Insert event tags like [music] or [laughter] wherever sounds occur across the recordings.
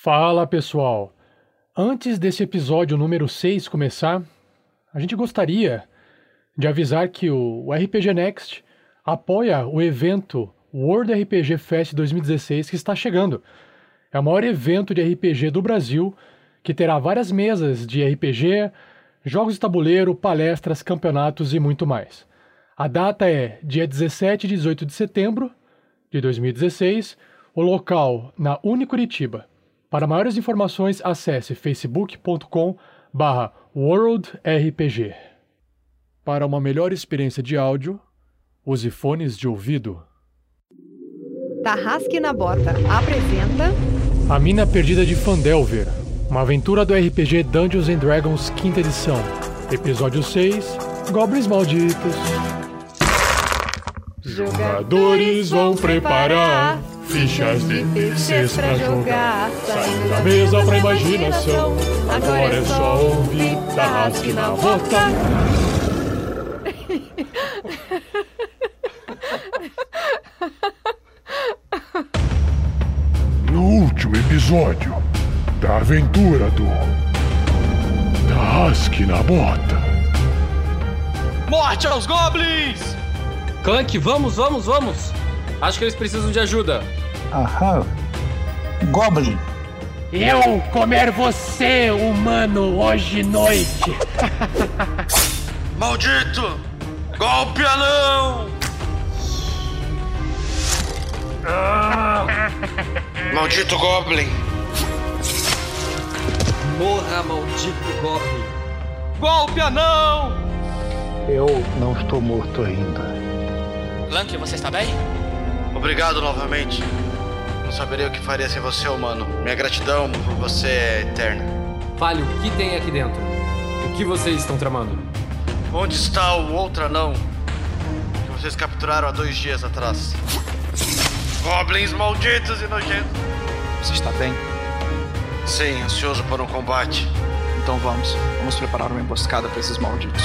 Fala pessoal! Antes desse episódio número 6 começar, a gente gostaria de avisar que o RPG Next apoia o evento World RPG Fest 2016 que está chegando. É o maior evento de RPG do Brasil que terá várias mesas de RPG, jogos de tabuleiro, palestras, campeonatos e muito mais. A data é dia 17 e 18 de setembro de 2016, o local na Unicuritiba. Para maiores informações, acesse facebook.com worldrpg. Para uma melhor experiência de áudio, use fones de ouvido. Tarrasque na Bota apresenta A Mina Perdida de Fandelver, uma aventura do RPG Dungeons and Dragons quinta edição. Episódio 6, Goblins Malditos. Jogadores vão preparar fichas de terceiros pra jogar. Saindo da mesa pra imaginação. Agora é só ouvir Tarrasque na Bota. No último episódio da aventura do Tarrasque na Bota. Morte aos goblins! Clank, vamos, vamos, vamos! Acho que eles precisam de ajuda. Aham. Goblin. Eu comer você, humano, hoje noite. [laughs] Maldito! Golpe anão! Maldito goblin! Morra, maldito Goblin! Golpe anão! Eu não estou morto ainda. Lank, você está bem? Obrigado novamente. Não saberia o que faria sem você, humano. Minha gratidão por você é eterna. Fale, o que tem aqui dentro? O que vocês estão tramando? Onde está o outro anão que vocês capturaram há dois dias atrás? Goblins malditos e nojentos. Você está bem? Sim, ansioso por um combate. Então vamos. Vamos preparar uma emboscada para esses malditos.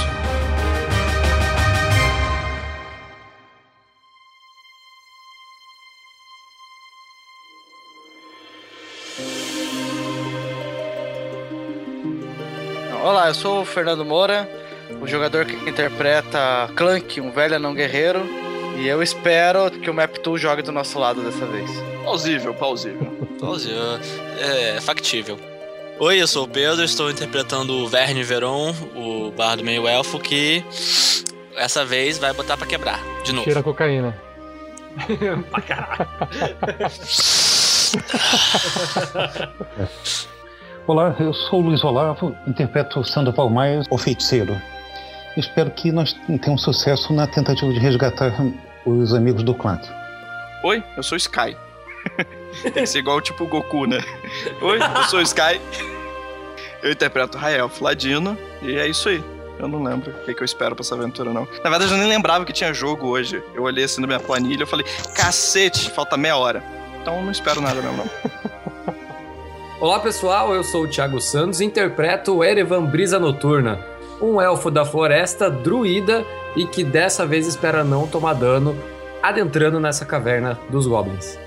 Olá, eu sou o Fernando Moura, o jogador que interpreta Clank, um velho anão guerreiro. E eu espero que o Map Tool jogue do nosso lado dessa vez. Plausível, plausível. Plausível. É factível. Oi, eu sou o Pedro, estou interpretando o Verne Veron, o bardo meio elfo, que essa vez vai botar pra quebrar. De novo. Cheira cocaína. pra caralho! [laughs] Olá, eu sou o Luiz Olavo, interpreto Sandoval Maia, o feiticeiro. Espero que nós tenhamos sucesso na tentativa de resgatar os amigos do clã. Oi, eu sou Sky. [laughs] Tem que ser igual tipo Goku, né? Oi, eu sou Sky. Eu interpreto Rael Fladino e é isso aí. Eu não lembro o que, que eu espero pra essa aventura, não. Na verdade, eu nem lembrava que tinha jogo hoje. Eu olhei assim na minha planilha e falei, cacete, falta meia hora. Então eu não espero nada mesmo, não. [laughs] Olá pessoal, eu sou o Thiago Santos e interpreto o Erevan Brisa Noturna, um elfo da floresta druida e que dessa vez espera não tomar dano adentrando nessa caverna dos goblins.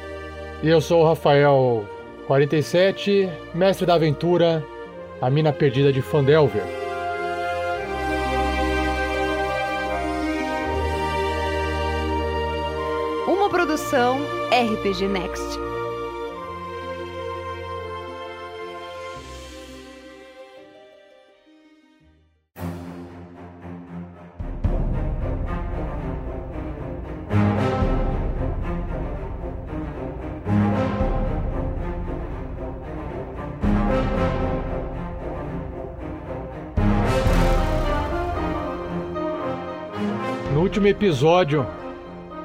E eu sou o Rafael 47, mestre da aventura, a mina perdida de Fandelver. uma produção RPG Next. Último episódio,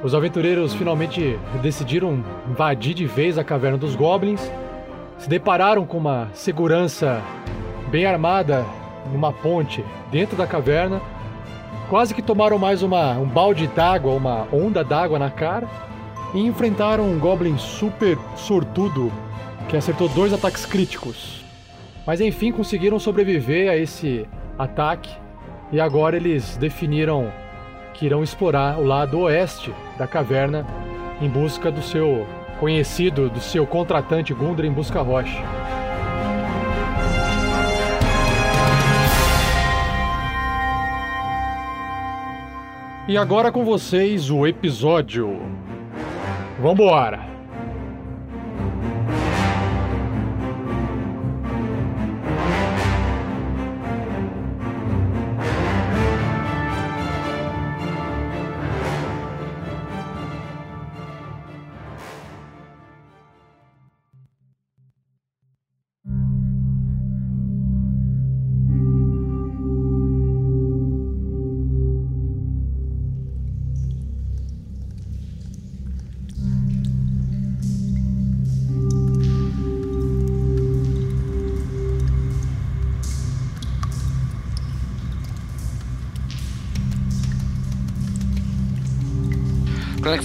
os aventureiros finalmente decidiram invadir de vez a caverna dos goblins. Se depararam com uma segurança bem armada numa ponte dentro da caverna. Quase que tomaram mais uma, um balde d'água, uma onda d'água na cara. E enfrentaram um goblin super sortudo que acertou dois ataques críticos. Mas enfim, conseguiram sobreviver a esse ataque. E agora eles definiram que irão explorar o lado oeste da caverna em busca do seu conhecido do seu contratante Gundren Busca Rocha. E agora com vocês o episódio. Vambora!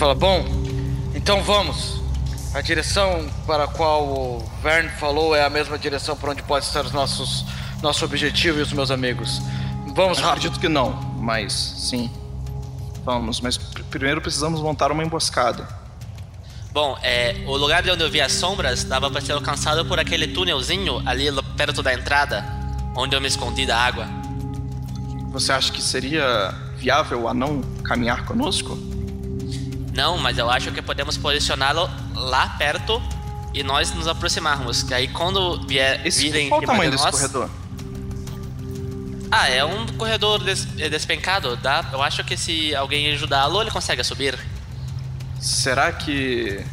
Fala: Bom, então vamos. A direção para a qual o Vern falou é a mesma direção para onde pode estar os nossos nosso objetivo e os meus amigos. Vamos rápido. Acredito que não, mas sim. Vamos, mas pr- primeiro precisamos montar uma emboscada. Bom, é, o lugar de onde eu vi as sombras dava pra ser alcançado por aquele túnelzinho ali perto da entrada, onde eu me escondi da água. Você acha que seria viável o anão caminhar conosco? Não, mas eu acho que podemos posicioná-lo lá perto e nós nos aproximarmos. Que aí quando vier Esse, virem qual o tamanho de desse nós- corredor? Ah, é um corredor des- despencado. Dá, eu acho que se alguém ajudá-lo, ele consegue subir. Será que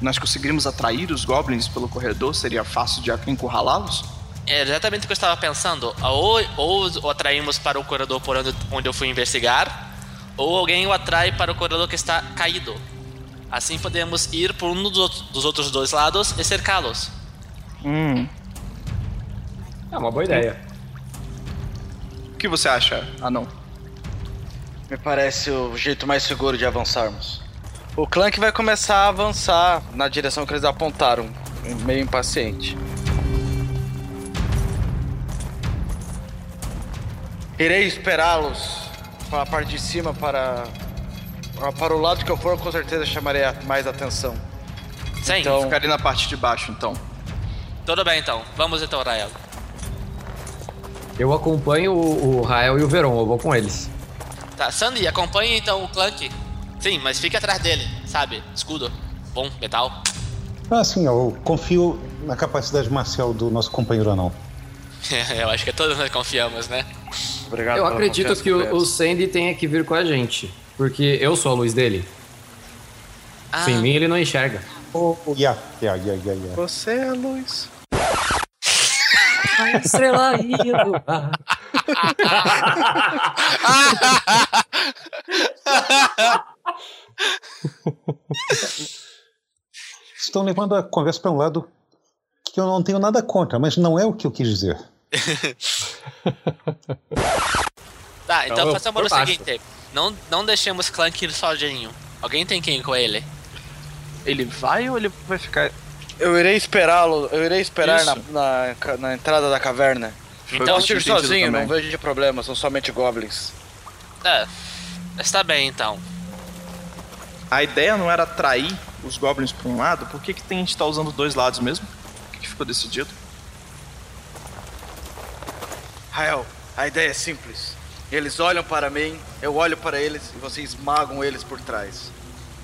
nós conseguiríamos atrair os goblins pelo corredor? Seria fácil de encurralá-los? É exatamente o que eu estava pensando. Ou, ou atraímos para o corredor por onde, onde eu fui investigar, ou alguém o atrai para o corredor que está caído. Assim podemos ir por um dos, outros- dois lados e cercá-los. Hum. É uma boa ideia. O que você acha, anão? Me parece o jeito mais seguro de avançarmos. O Clank vai começar a avançar na direção que eles apontaram, meio impaciente. Irei esperá-los para a parte de cima para para o lado que eu for, com certeza chamarei a- mais atenção. Sim, Então- Ficaria na parte de baixo, então. tudo bem então. Vamos então, Rael. Eu acompanho o, o Rael e o Veron, eu vou com eles. Tá, Sandy, acompanhe então o Clank. Sim, mas fique atrás dele, sabe? Escudo, bom, metal. Ah, sim, eu confio na capacidade marcial do nosso companheiro anão. [laughs] eu acho que todos nós confiamos, né? Obrigado eu acredito que o, o Sandy tenha que vir com a gente. Porque eu sou a luz dele. Ah, Sem mim ele não enxerga. Oh, yeah, yeah, yeah, yeah, yeah. Você é a luz. A estrela indo. [laughs] Estão levando a conversa para um lado que eu não tenho nada contra, mas não é o que eu quis dizer. [laughs] Tá, então Então, façamos o baixo. seguinte: não, não deixemos Clank ir sozinho. Alguém tem que ir com ele. Ele vai ou ele vai ficar. Eu irei esperá-lo, eu irei esperar na, na, na entrada da caverna. Então eu tiro sozinho, também. não vejo problema, são somente goblins. É, está bem então. A ideia não era atrair os goblins para um lado? Por que, que tem gente tá usando dois lados mesmo? Ficou decidido? Rael, a ideia é simples. Eles olham para mim, eu olho para eles e você esmagam eles por trás.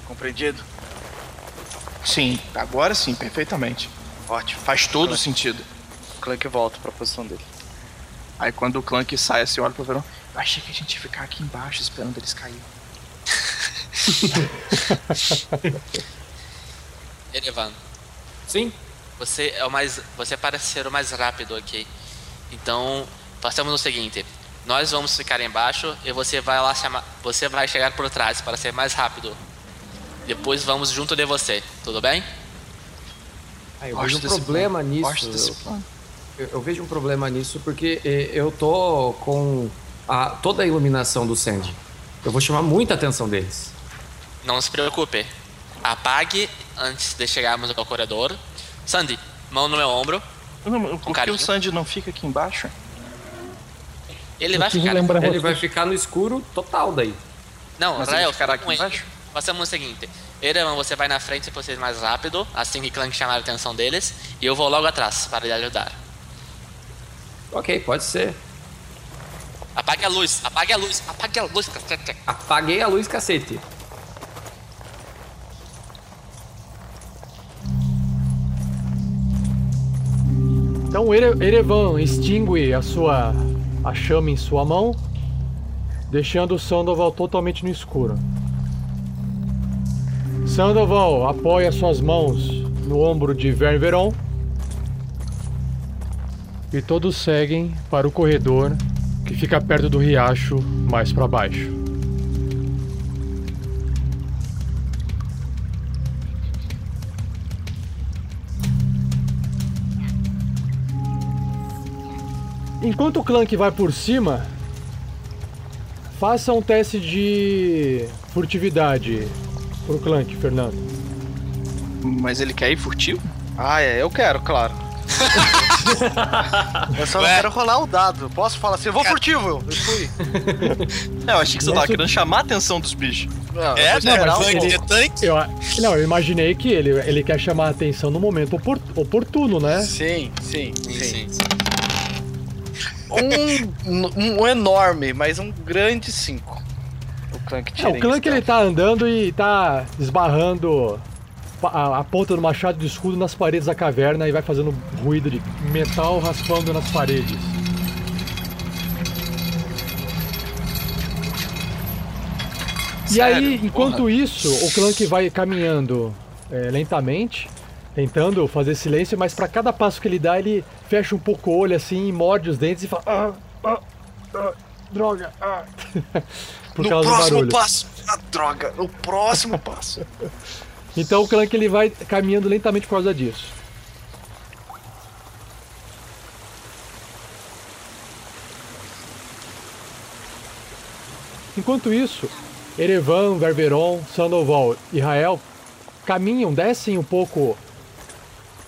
Compreendido? Sim, agora sim, perfeitamente. Ótimo. Faz todo sentido. O Clank volta para a posição dele. Aí quando o Clank sai assim, olha pro Verão. Eu achei que a gente ia ficar aqui embaixo esperando eles caírem. [laughs] Erevan, Sim. Você é o mais. Você parece ser o mais rápido aqui. Então, façamos o seguinte: nós vamos ficar embaixo e você vai lá chamar. Você vai chegar por trás para ser mais rápido. Depois vamos junto de você, tudo bem? Ah, eu Gosto vejo um problema plano. nisso. Eu, eu vejo um problema nisso porque eh, eu tô com a, toda a iluminação do Sandy. Eu vou chamar muita atenção deles. Não se preocupe. Apague antes de chegarmos ao corredor. Sandy, mão no meu ombro. Não, por que o Sandy não fica aqui embaixo? Ele Eu vai ficar. lembrar Ele vocês. vai ficar no escuro total daí. Não, Mas Rael, ficará fica aqui embaixo? Façamos o seguinte: Erevan, você vai na frente se você mais rápido, assim que Clank chamar a atenção deles, e eu vou logo atrás para lhe ajudar. Ok, pode ser. Apague a luz, apague a luz, apague a luz, cacete. Apaguei a luz, cacete. Então Ere- Erevan extingue a sua a chama em sua mão, deixando Sandoval totalmente no escuro. Sandoval apoia suas mãos no ombro de Ververon e todos seguem para o corredor que fica perto do riacho mais para baixo. Enquanto o Clank vai por cima, faça um teste de furtividade pro Clank, Fernando. Mas ele quer ir furtivo? Ah, é, eu quero, claro. [laughs] eu só não quero rolar o dado. Posso falar assim, eu vou furtivo, eu fui. [laughs] É, eu achei que você tava querendo chamar a atenção dos bichos. Não, É, né? de tanque? Eu, não, eu imaginei que ele, ele quer chamar a atenção no momento opor- oportuno, né? Sim, sim, Sim, sim. sim. Um, um enorme, mas um grande 5. O Clank É, tira o em Clank ele tá andando e tá esbarrando a, a ponta do machado de escudo nas paredes da caverna e vai fazendo ruído de metal raspando nas paredes. E Sério? aí, enquanto Porra. isso, o Clank vai caminhando é, lentamente, tentando fazer silêncio, mas para cada passo que ele dá, ele fecha um pouco o olho assim, morde os dentes e fala: ah, ah, ah, droga, ah. [laughs] Por No causa do próximo barulho. passo. Ah, droga, no próximo passo. [laughs] Então o Clank ele vai caminhando lentamente por causa disso. Enquanto isso, Erevan, Ververon, Sandoval e Rael caminham, descem um pouco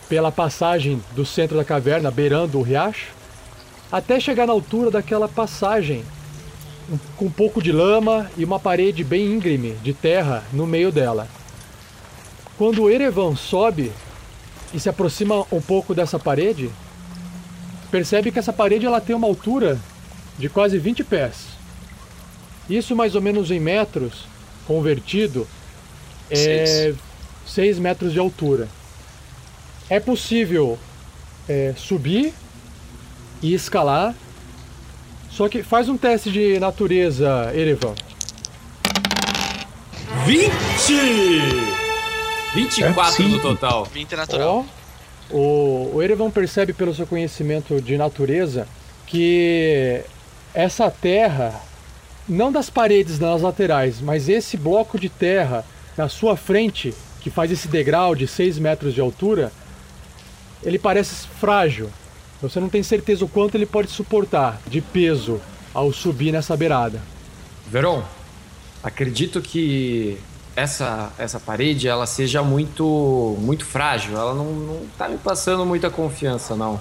pela passagem do centro da caverna, beirando o riacho, até chegar na altura daquela passagem com um pouco de lama e uma parede bem íngreme de terra no meio dela. Quando o Erevan sobe e se aproxima um pouco dessa parede, percebe que essa parede ela tem uma altura de quase 20 pés. Isso mais ou menos em metros, convertido, é 6 metros de altura. É possível é, subir e escalar, só que faz um teste de natureza, Erevan. 20! 24 É, no total. 20 natural. O, o Erevan percebe pelo seu conhecimento de natureza que essa terra, não das paredes nas laterais, mas esse bloco de terra na sua frente, que faz esse degrau de 6 metros de altura, ele parece frágil. Você não tem certeza o quanto ele pode suportar de peso ao subir nessa beirada. Veron, acredito que essa, essa parede ela seja muito muito frágil. Ela não, não tá me passando muita confiança, não.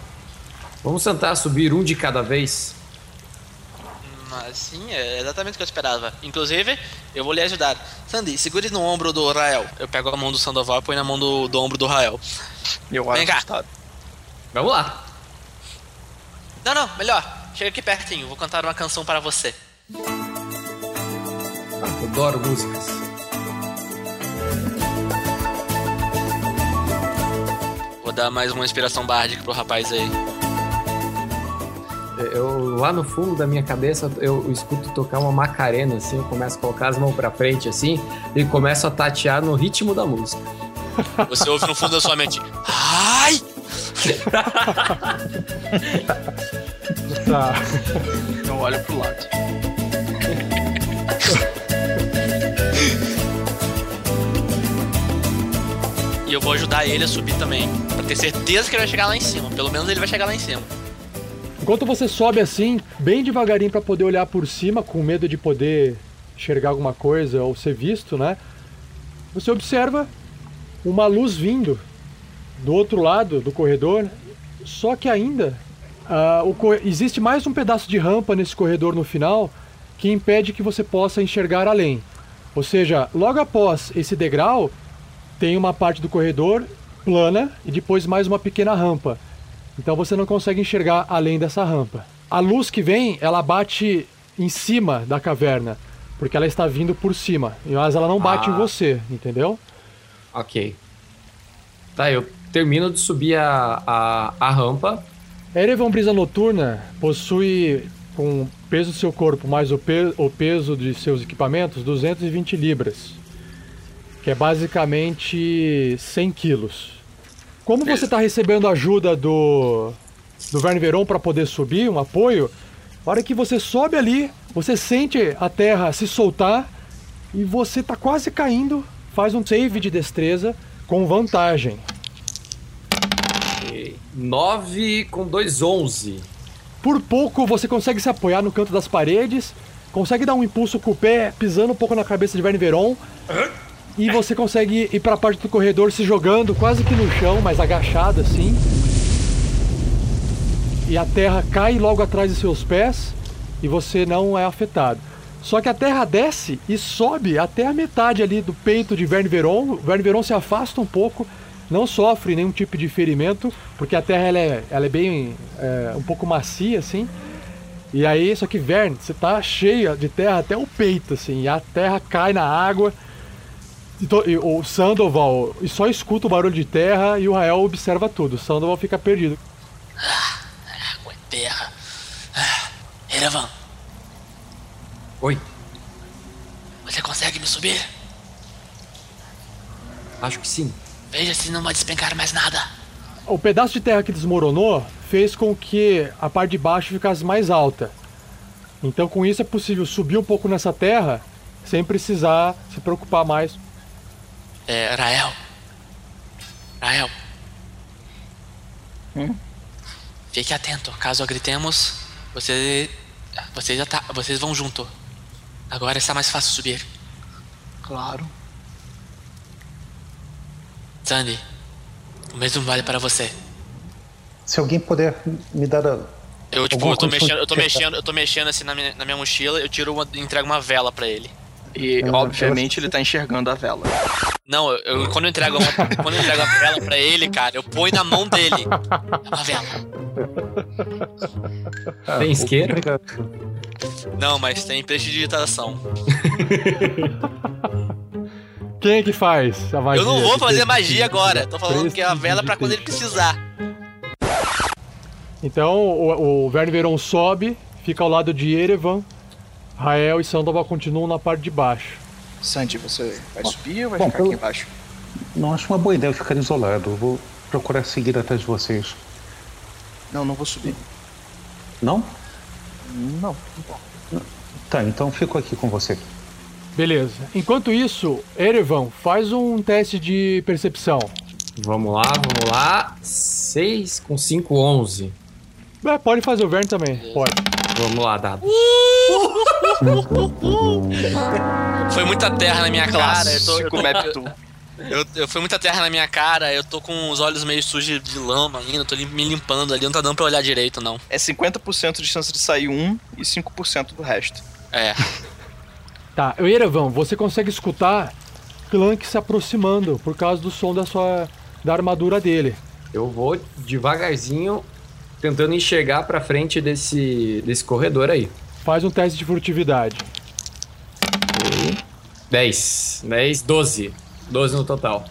Vamos tentar subir um de cada vez. Mas sim, é exatamente o que eu esperava. Inclusive, eu vou lhe ajudar. Sandy, segure no ombro do Rael. Eu pego a mão do Sandoval e põe na mão do, do ombro do Rael. Eu Vem acho cá. assustado. Vamos lá. Não, não, melhor. Chega aqui pertinho, vou cantar uma canção para você. Adoro músicas. Vou dar mais uma inspiração bárdica pro rapaz aí. Eu, lá no fundo da minha cabeça, eu escuto tocar uma macarena, assim, eu começo a colocar as mãos pra frente, assim, e começo a tatear no ritmo da música. Você ouve no fundo da sua mente. Ai! Tá. Eu olho pro lado. E eu vou ajudar ele a subir também. Pra ter certeza que ele vai chegar lá em cima. Pelo menos ele vai chegar lá em cima. Enquanto você sobe assim, bem devagarinho para poder olhar por cima, com medo de poder enxergar alguma coisa ou ser visto, né? Você observa uma luz vindo do outro lado do corredor, só que ainda o co- existe mais um pedaço de rampa nesse corredor no final que impede que você possa enxergar além. Ou seja, logo após esse degrau, tem uma parte do corredor plana e depois mais uma pequena rampa. Então você não consegue enxergar além dessa rampa. A luz que vem, ela bate em cima da caverna, porque ela está vindo por cima, mas ela não bate Ah. em você, entendeu? Ok. Tá, eu termino de subir a, a, a rampa. A Erevan Brisa Noturna possui, com o peso do seu corpo mais o, pe- o peso de seus equipamentos, 220 libras, que é basicamente 100 quilos. Como você está recebendo ajuda do, do Verne Veron para poder subir, um apoio, a hora que você sobe ali, você sente a terra se soltar e você está quase caindo, faz um save de destreza com vantagem. 9 com 2, 11. Por pouco você consegue se apoiar no canto das paredes, consegue dar um impulso com o pé, pisando um pouco na cabeça de Verne Veron. E você consegue ir para a parte do corredor se jogando quase que no chão, mas agachado assim. E a terra cai logo atrás de seus pés e você não é afetado. Só que a terra desce e sobe até a metade ali do peito de Verne Veron. Verne Veron se afasta um pouco, não sofre nenhum tipo de ferimento, porque a terra ela é, ela é bem é, um pouco macia assim. E aí, só que Verne, você tá cheia de terra até o peito assim, e a terra cai na água. E to- e o Sandoval só escuta o barulho de terra e o Rael observa tudo. O Sandoval fica perdido. Água e terra. Ah, Erevan, Oi, você consegue me subir? acho que sim. Veja se não vai despencar mais nada. O pedaço de terra que desmoronou fez com que a parte de baixo ficasse mais alta. Então, com isso, é possível subir um pouco nessa terra sem precisar se preocupar mais. É, Rael. Rael. Fique atento. Caso gritemos, você. Vocês, já tá, vocês vão junto. Agora está mais fácil subir. Claro. Sandy, o mesmo vale para você. Se alguém puder me dar a. Eu, tipo, eu tô mexendo, eu tô de- mexendo, eu tô mexendo assim na minha, na minha mochila, eu tiro uma, entrego uma vela pra ele. E, Eu- obviamente, ele tá enxergando a vela. Não, eu, eu- quando eu entrego uma, quando eu entrego a vela pra ele, cara, eu ponho na mão dele. É uma vela. [laughs] Tem isqueiro? Não, mas tem prestidigitação. [laughs] Quem é que faz a magia? Eu não vou fazer magia agora. Tô falando que é a vela pra quando ele precisar. Então, o, o Verne Veron sobe, fica ao lado de Erevan. Rael e Sandoval continuam na parte de baixo. Sandy, você vai subir ou vai bom, ficar pelo- aqui embaixo? Não acho uma boa ideia eu ficar isolado. Eu vou procurar seguir atrás de vocês. Não, não vou subir. Não? Não. Tá, então fico aqui com você. Beleza. Enquanto isso, Erevan, faz um teste de percepção. Vamos lá, vamos lá. 6 com 5, 11. É, pode fazer o Verne também, pode. Vamos lá, dado. [laughs] Foi muita terra na minha cara. Eu tô, eu Meptu. eu, eu- foi muita terra na minha cara. Eu tô com os olhos meio sujos de lama ainda. Eu tô lim- me limpando ali. Não tá dando pra olhar direito, não. É 50% de chance de sair um e 5% do resto. É. [laughs] Tá, Erevan, você consegue escutar Clank se aproximando por causa do som da sua da armadura dele. Eu vou devagarzinho tentando enxergar pra frente desse, desse corredor aí. Faz um teste de furtividade. 10. 10, 12. 12 no total.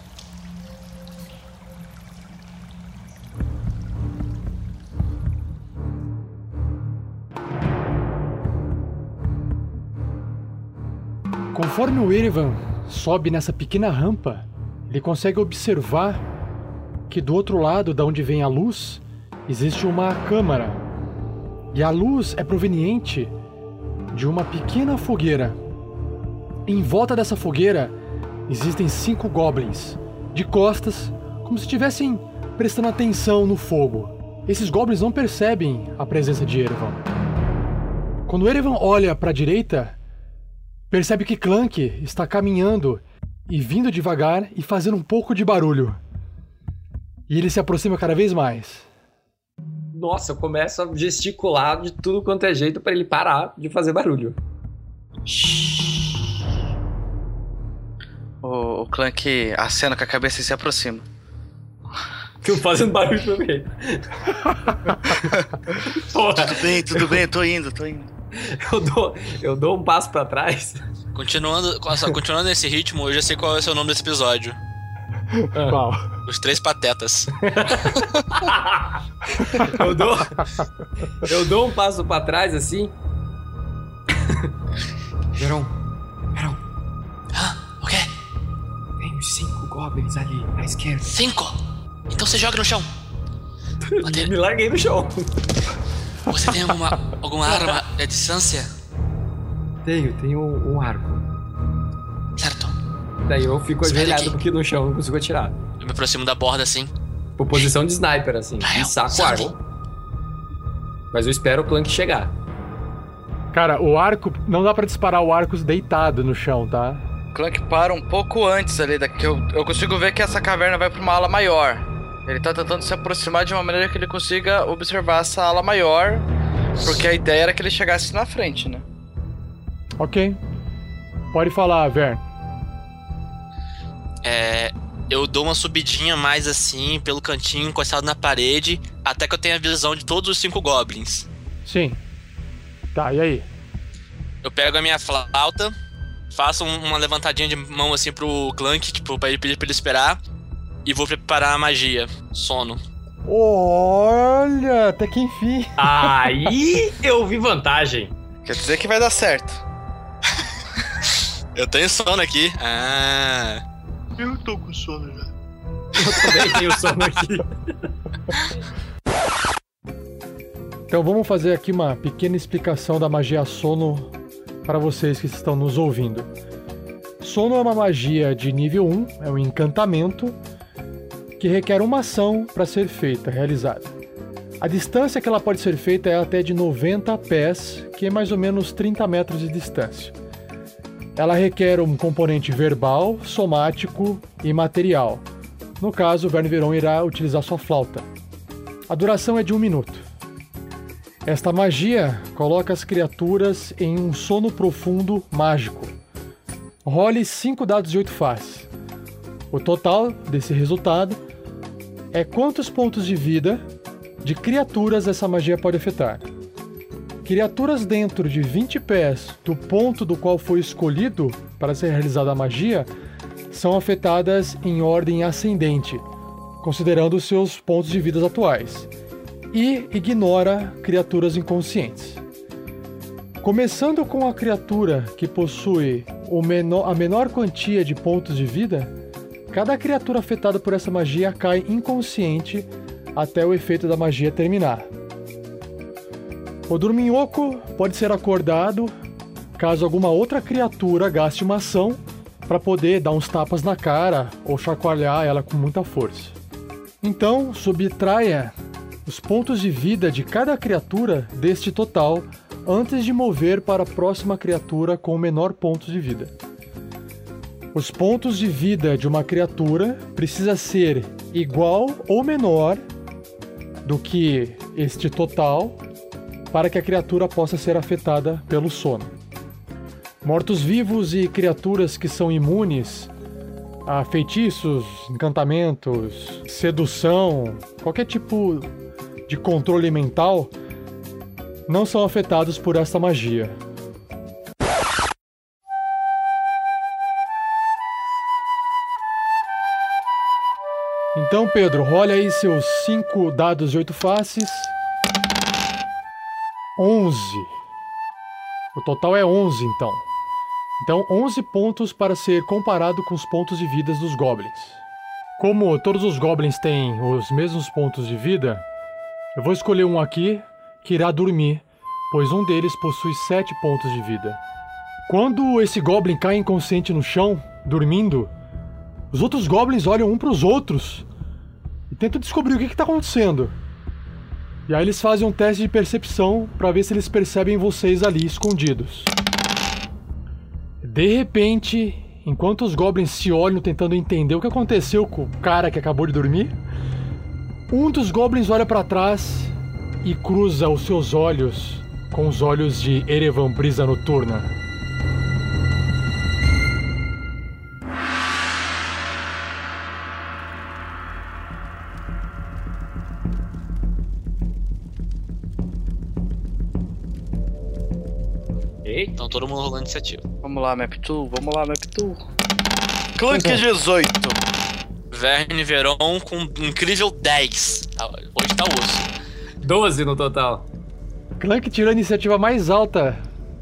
Conforme o Erevan sobe nessa pequena rampa, ele consegue observar que do outro lado, da onde vem a luz, existe uma câmara. E a luz é proveniente de uma pequena fogueira. Em volta dessa fogueira existem cinco goblins, de costas, como se estivessem prestando atenção no fogo. Esses goblins não percebem a presença de Erevan. Quando Erevan olha para a direita, percebe que Clank está caminhando e vindo devagar e fazendo um pouco de barulho. E ele se aproxima cada vez mais. Nossa, eu começo a gesticular de tudo quanto é jeito pra ele parar de fazer barulho. O, o Clank acena com a cabeça e se aproxima. Tô fazendo barulho também. [laughs] Porra, Tudo bem, tudo bem, tô indo, tô indo. eu dou, eu dou um passo pra trás. Continuando, continuando nesse ritmo, eu já sei qual é o seu nome desse episódio. Qual? Os Três Patetas. [laughs] Eu dou, eu dou um passo pra trás assim. Verão, Verão, Ah, o quê? tem uns cinco goblins ali à esquerda. Cinco! Então você joga no chão. Bater- [laughs] Me larguei no chão. Você tem alguma, alguma arma à distância? Tenho, tenho um, um arco. Certo. Daí eu fico Espera ajoelhado aqui. porque no chão eu não consigo atirar. Eu me aproximo da borda assim. Por posição de sniper, assim. Rael, E saco o sabe? arco. Mas eu espero o Clank chegar. Cara, o arco. Não dá pra disparar o arco deitado no chão, tá? O Clank para um pouco antes ali daqui. Eu, eu consigo ver que essa caverna vai pra uma ala maior. Ele tá tentando se aproximar de uma maneira que ele consiga observar essa ala maior. Porque a ideia era que ele chegasse na frente, né? Ok. Pode falar, Vern. É, eu dou uma subidinha mais assim, pelo cantinho, encostado na parede, até que eu tenha a visão de todos os cinco goblins. Sim. Tá, e aí? Eu pego a minha flauta, faço um- uma levantadinha de mão assim pro Clank, tipo, pra ele pedir pra ele esperar, e vou preparar a magia. Sono. Olha, até que enfim. Aí [laughs] eu vi vantagem. Quer dizer que vai dar certo. [laughs] Eu tenho sono aqui. Ah. Eu tô com sono já. Eu também tenho sono aqui. Então vamos fazer aqui uma pequena explicação da magia sono para vocês que estão nos ouvindo. Sono é uma magia de nível 1, é um encantamento que requer uma ação para ser feita, realizada. A distância que ela pode ser feita é até de 90 pés, que é mais ou menos 30 metros de distância. Ela requer um componente verbal, somático e material. No caso, Verne Veron irá utilizar sua flauta. A duração é de um minuto. Esta magia coloca as criaturas em um sono profundo mágico. Role 5 dados de 8 faces. O total desse resultado é quantos pontos de vida de criaturas essa magia pode afetar. Criaturas dentro de 20 pés do ponto do qual foi escolhido para ser realizada a magia são afetadas em ordem ascendente, considerando seus pontos de vida atuais e ignora criaturas inconscientes. Começando com a criatura que possui menor- a menor quantia de pontos de vida, cada criatura afetada por essa magia cai inconsciente até o efeito da magia terminar. O dorminhoco pode ser acordado caso alguma outra criatura gaste uma ação para poder dar uns tapas na cara ou chacoalhar ela com muita força. Então, subtraia os pontos de vida de cada criatura deste total antes de mover para a próxima criatura com o menor pontos de vida. Os pontos de vida de uma criatura precisa ser igual ou menor do que este total para que a criatura possa ser afetada pelo sono. Mortos-vivos e criaturas que são imunes a feitiços, encantamentos, sedução, qualquer tipo de controle mental não são afetados por esta magia. Então, Pedro, rola aí seus 5 dados de 8 faces. 11. O total é 11, então. Então, 11 pontos para ser comparado com os pontos de vida dos goblins. Como todos os goblins têm os mesmos pontos de vida, eu vou escolher um aqui que irá dormir, pois um deles possui 7 pontos de vida. Quando esse goblin cai inconsciente no chão, dormindo, os outros goblins olham um para os outros e tentam descobrir o que está acontecendo. E aí eles fazem um teste de percepção para ver se eles percebem vocês ali escondidos. De repente, enquanto os goblins se olham tentando entender o que aconteceu com o cara que acabou de dormir, um dos goblins olha para trás e cruza os seus olhos com os olhos de Erevan Brisa Noturna. Todo mundo rolando iniciativa. Vamos lá, Map2, vamos lá, Map2. Clank 18. Verne Veron com um incrível 10. Ah, Hoje tá osso. 12 no total. Clank tirou a iniciativa mais alta.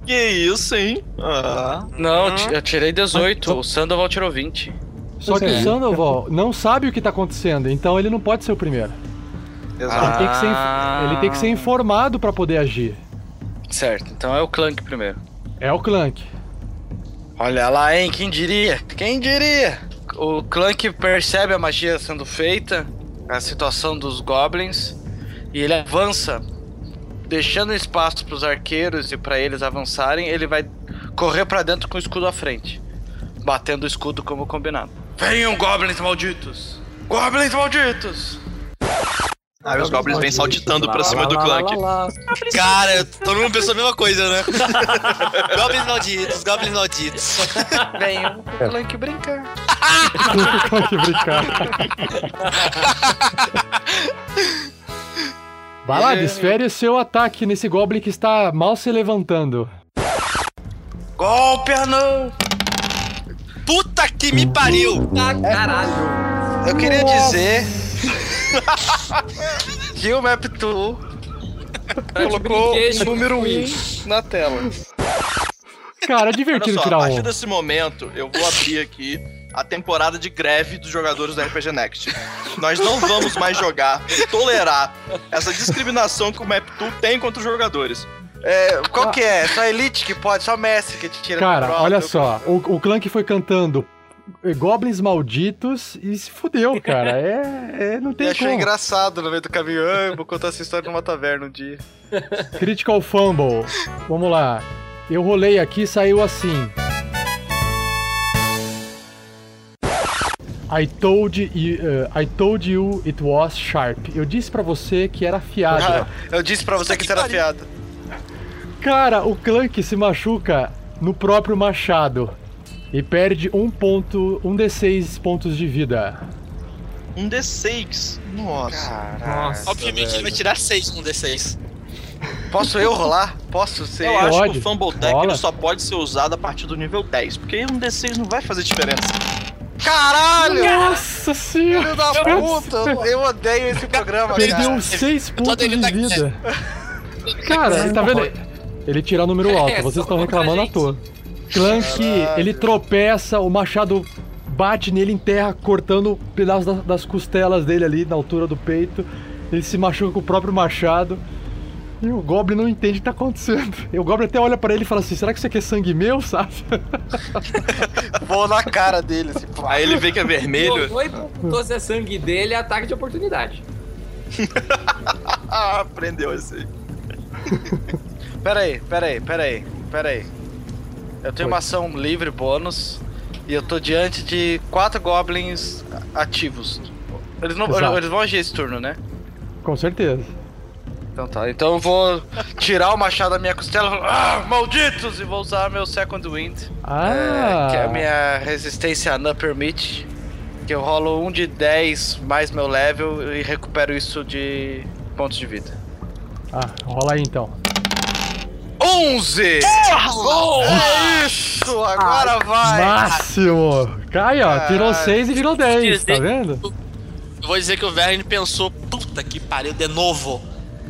Que isso, hein? Ah. Não, eu ti- eu tirei 18, o Sandoval tirou 20. Só que é. o Sandoval não sabe o que tá acontecendo, então ele não pode ser o primeiro. Ele Exato. tem que ser, Ah. ele tem que ser informado pra poder agir. Certo, então é o Clank primeiro. É o Clank. Olha lá, hein? Quem diria? Quem diria? O Clank percebe a magia sendo feita, a situação dos goblins, e ele avança, deixando espaço para os arqueiros e para eles avançarem. Ele vai correr para dentro com o escudo à frente, batendo o escudo como combinado. Venham, goblins malditos! Goblins malditos! Aí os goblins vêm saltitando pra cima do Clank. Cara, todo mundo pensou a mesma coisa, né? [laughs] goblins malditos, goblins malditos. Venham o Clank brincar. Clank [laughs] brincar. Vai lá, desfere o seu ataque nesse Goblin que está mal se levantando. Golpe anão! Puta que me pariu! Ah, caralho. Eu queria dizer [laughs] que o Map 2 colocou o número 1 Queen. na tela. Cara, é Olha divertido só, a tirar partir um. desse momento, eu vou abrir aqui a temporada de greve dos jogadores do RPG Next. Nós não vamos mais jogar, tolerar essa discriminação que o Map2 tem contra os jogadores. É, qual que é? Só Elite que pode, só Messi que te tira Cara, olha só, o, o Clank foi cantando Goblins malditos e se fudeu, cara. [laughs] É, é não Eu tem achei como. engraçado no meio do caminho. Ah, vou contar essa história numa taverna um dia. [laughs] Critical Fumble. Vamos lá. Eu rolei aqui e saiu assim. I told, you, uh, I told you it was sharp. Eu disse pra você que era afiado. Ah, eu disse pra você que você era afiado. Cara, o Clank se machuca no próprio machado e perde um ponto, um D6 pontos de vida. Um D6. Nossa. Nossa, Obviamente ele vai velho. tirar 6 um D6. Posso eu rolar? Posso ser? Eu acho Pode, que o Fumble Deck só pode ser usado a partir do nível 10, porque um D6 não vai fazer diferença. Caralho! Nossa senhora! Filho da puta! Eu odeio esse programa, Perdeu cara. 6 pontos de vida. [laughs] Cara, tá vendo? Ele tira número alto, É, vocês só estão reclamando a à toa. Clank, ele tropeça, o machado bate nele em terra, cortando um pedaço das, das costelas dele ali, na altura do peito. Ele se machuca com o próprio machado. E o Goblin não entende o que tá acontecendo. E o Goblin até olha pra ele e fala assim: será que isso aqui é sangue meu, [laughs] sabe? Vou na cara dele, assim. pá. Aí ele vê que é vermelho. E perguntou se é sangue dele é ataque de oportunidade. [laughs] Aprendeu esse [laughs] aí. Pera aí, pera aí, pera aí, pera aí. Eu tenho uma ação livre bônus e eu tô diante de quatro goblins ativos. Eles, não, Exato. eles vão agir esse turno, né? Com certeza. Então tá, então eu vou tirar o machado da minha costela ah, malditos! E vou usar meu Second Wind, Ah! é, que é a minha resistência a Permit. Que eu rolo um de 10 mais meu level e recupero isso de pontos de vida. Ah, rola aí então. 11! É isso! Agora vai! Máximo! Cai, ó, tirou Caralho. 6 e virou 10, tá vendo? Eu vou dizer que o Verne pensou, puta que pariu, de novo.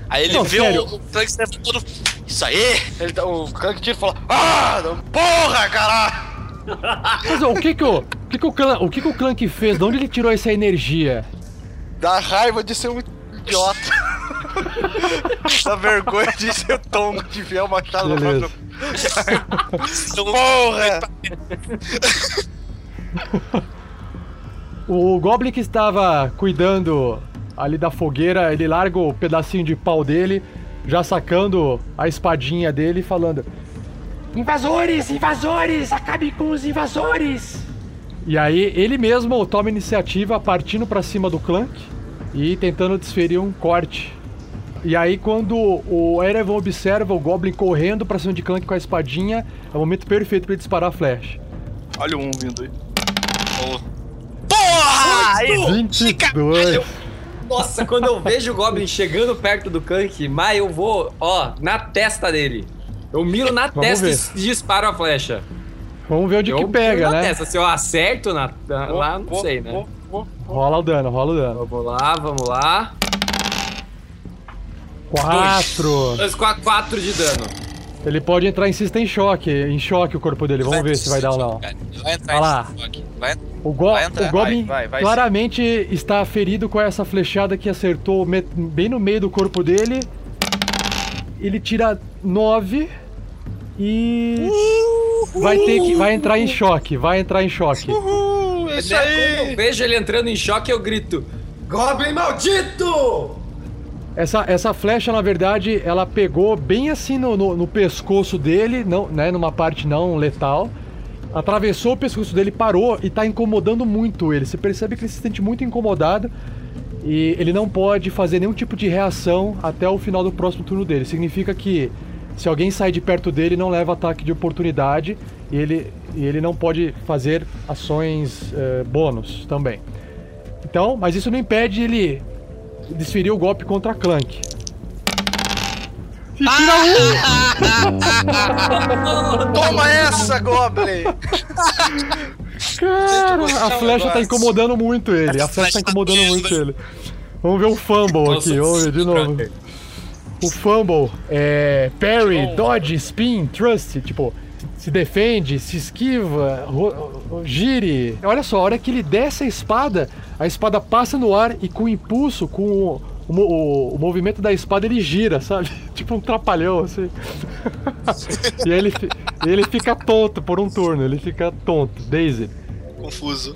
Aí ele Não, vê sério. o, o Clank todo. Isso aí! Ele, tá- o Clank tira e fala: Ah! Porra, caralho! Mas ó, o que que o, o que que o, Clan, o que que o Clank fez? De onde ele tirou essa energia? Dá raiva de ser um idiota. Dá vergonha de ser tongo, de ver o machado no próprio. [laughs] Porra! O Goblin que estava cuidando ali da fogueira, ele larga o pedacinho de pau dele, já sacando a espadinha dele e falando. Invasores, invasores, acabe com os invasores. E aí ele mesmo toma iniciativa partindo pra cima do Clank e tentando desferir um corte. E aí quando o Erevan observa o Goblin correndo pra cima de Clank com a espadinha, é o momento perfeito pra ele disparar a flecha. Olha o um vindo aí. Porra! 22. Nossa, quando eu vejo o Goblin chegando perto do Kank, mas eu vou, ó, na testa dele. Eu miro na Vamos testa e disparo a flecha. Vamos ver onde eu que pega, né? Testa. Se eu acerto na, na- lá, não sei, né? Rola o dano, rola o dano. Vamos lá, vamos lá. Quatro. Dois, quatro, quatro de dano. Ele pode entrar em System Shock, em choque o corpo dele. Vamos ver se vai dar ou não. Vai entrar Olha lá. em choque. Vai O, go Vai entrar. o Goblin Vai, vai, vai claramente está ferido com essa flechada que acertou bem no meio do corpo dele. Ele tira nove e vai ter que vai entrar em choque, vai entrar em choque. Uhul, é isso Quando aí! eu vejo ele entrando em choque, eu grito: Goblin maldito! Essa, essa flecha, na verdade, ela pegou bem assim no, no, no pescoço dele, não, né, numa parte não letal. Atravessou o pescoço dele, parou e tá incomodando muito ele. Você percebe que ele se sente muito incomodado e ele não pode fazer nenhum tipo de reação até o final do próximo turno dele. Significa que se alguém sair de perto dele, não leva ataque de oportunidade e ele, e ele não pode fazer ações eh, bônus também. Então, mas isso não impede ele desferir o golpe contra Clank. E tira um! [laughs] Toma essa, Goblin! Cara, a flecha tá incomodando muito ele. A flecha tá incomodando muito ele. Vamos ver o fumble aqui, vamos ver de novo. O fumble é parry, dodge, spin, trust, tipo, se defende, se esquiva, gire. Olha só, a hora que ele desce a espada, a espada passa no ar e com o impulso, com o, o o- movimento da espada, ele gira, sabe? [laughs] Tipo um trapalhão, assim. [laughs] e aí ele, ele fica tonto por um turno, ele fica tonto, Daisy. Confuso.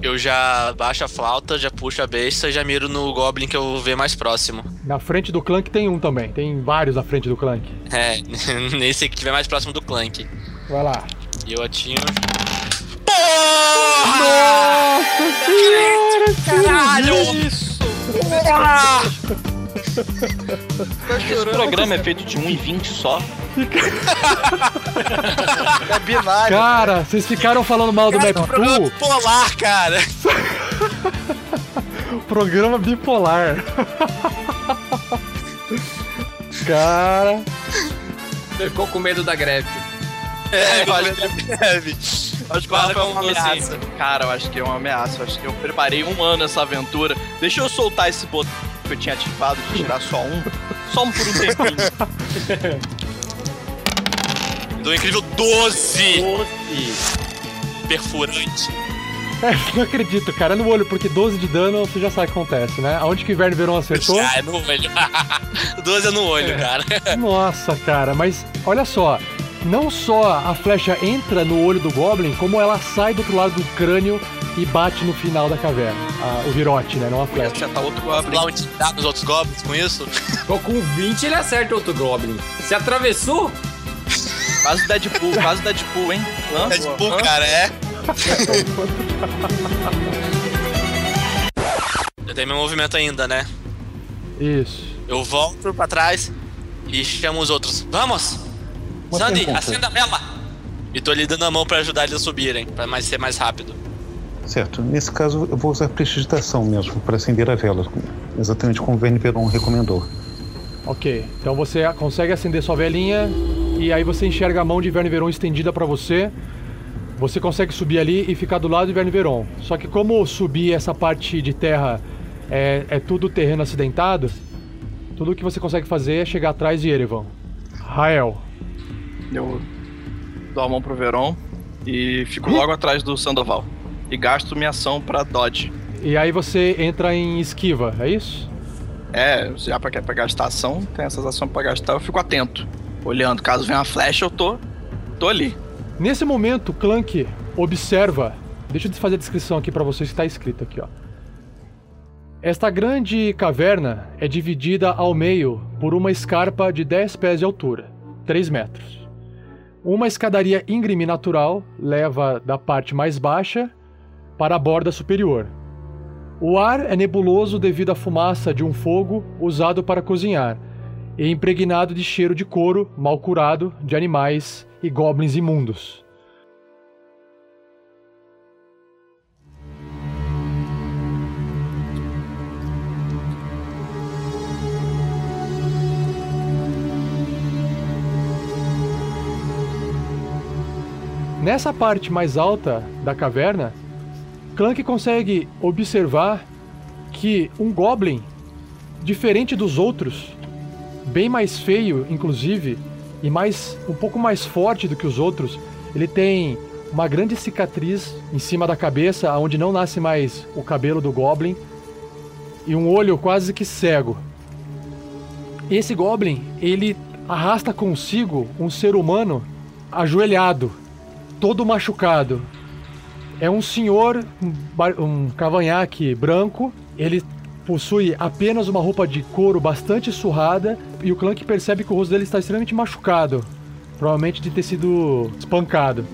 Eu já baixo a flauta, já puxo a besta e já miro no Goblin que eu ver mais próximo. Na frente do Clank tem um também, tem vários na frente do Clank. É, [laughs] nesse que tiver mais próximo do Clank. Vai lá. E eu atiro. Caralho! Isso! Esse programa é feito de 1,20 só. é binário. Cara, vocês ficaram falando mal do Map Pool? Polar, cara! [laughs] Programa bipolar. Cara. Ficou com medo da greve. É, eu acho, Greve. acho que o Rafa é uma ameaça. Cara, eu acho que é uma ameaça. Eu acho que eu preparei um ano essa aventura. Deixa eu soltar esse botão que eu tinha ativado de tirar só um. Só um por um tempinho. [laughs] Do incrível 12! Perfurante. É, não acredito, cara. É no olho, porque 12 de dano você já sabe o que acontece, né? Aonde que o Inverno Verão acertou? Ah, é no olho. [laughs] 12 é no olho, cara. [laughs] Nossa, cara, mas olha só. Não só a flecha entra no olho do Goblin, como ela sai do outro lado do crânio e bate no final da caverna. Ah, o virote, né? Não a flecha. Já tá outro Goblin. lá onde dá nos outros Goblins com isso? Tô com 20, ele acerta outro Goblin. Se atravessou, Quase Deadpool, quase Deadpool, hein? Hã? Tipo, Hã? cara, é. Eu tenho meu movimento ainda, né? Isso. Eu volto pra trás e chamo os outros. Vamos! Sandy, acenda a vela! E tô lhe dando a mão pra ajudar eles a subirem, pra mais ser mais rápido. Certo. Nesse caso, eu vou usar prestidigitação mesmo para acender a vela, exatamente como o Verne Veron recomendou. Ok, então você consegue acender sua velinha e aí você enxerga a mão de Verne Veron estendida pra você. Você consegue subir ali e ficar do lado de Verne Veron. Só que como subir essa parte de terra é, é tudo terreno acidentado, tudo que você consegue fazer é chegar atrás de Erevan. Rael. Eu dou a mão pro Veron e fico logo atrás do Sandoval. E gasto minha ação pra dodge. E aí você entra em esquiva, é isso? É, já pra, pra gastar ação, tem essas ações pra gastar, eu fico atento. Olhando, caso venha uma flecha, eu tô. tô ali. Nesse momento, Clank observa. Deixa eu fazer a descrição aqui pra vocês que está escrito aqui, ó. Esta grande caverna é dividida ao meio por uma escarpa de 10 pés de altura, 3 metros. Uma escadaria íngreme natural leva da parte mais baixa para a borda superior. O ar é nebuloso devido à fumaça de um fogo usado para cozinhar e impregnado de cheiro de couro mal curado de animais e goblins imundos. nessa parte mais alta da caverna, Clank consegue observar que um Goblin, diferente dos outros, bem mais feio, inclusive, e mais um pouco mais forte do que os outros, ele tem uma grande cicatriz em cima da cabeça, onde não nasce mais o cabelo do Goblin, e um olho quase que cego. Esse Goblin, ele arrasta consigo um ser humano ajoelhado, todo machucado. É um senhor, um, cavanhaque branco. Ele possui apenas uma roupa de couro bastante surrada e o Clank percebe que o rosto dele está extremamente machucado, provavelmente de ter sido espancado.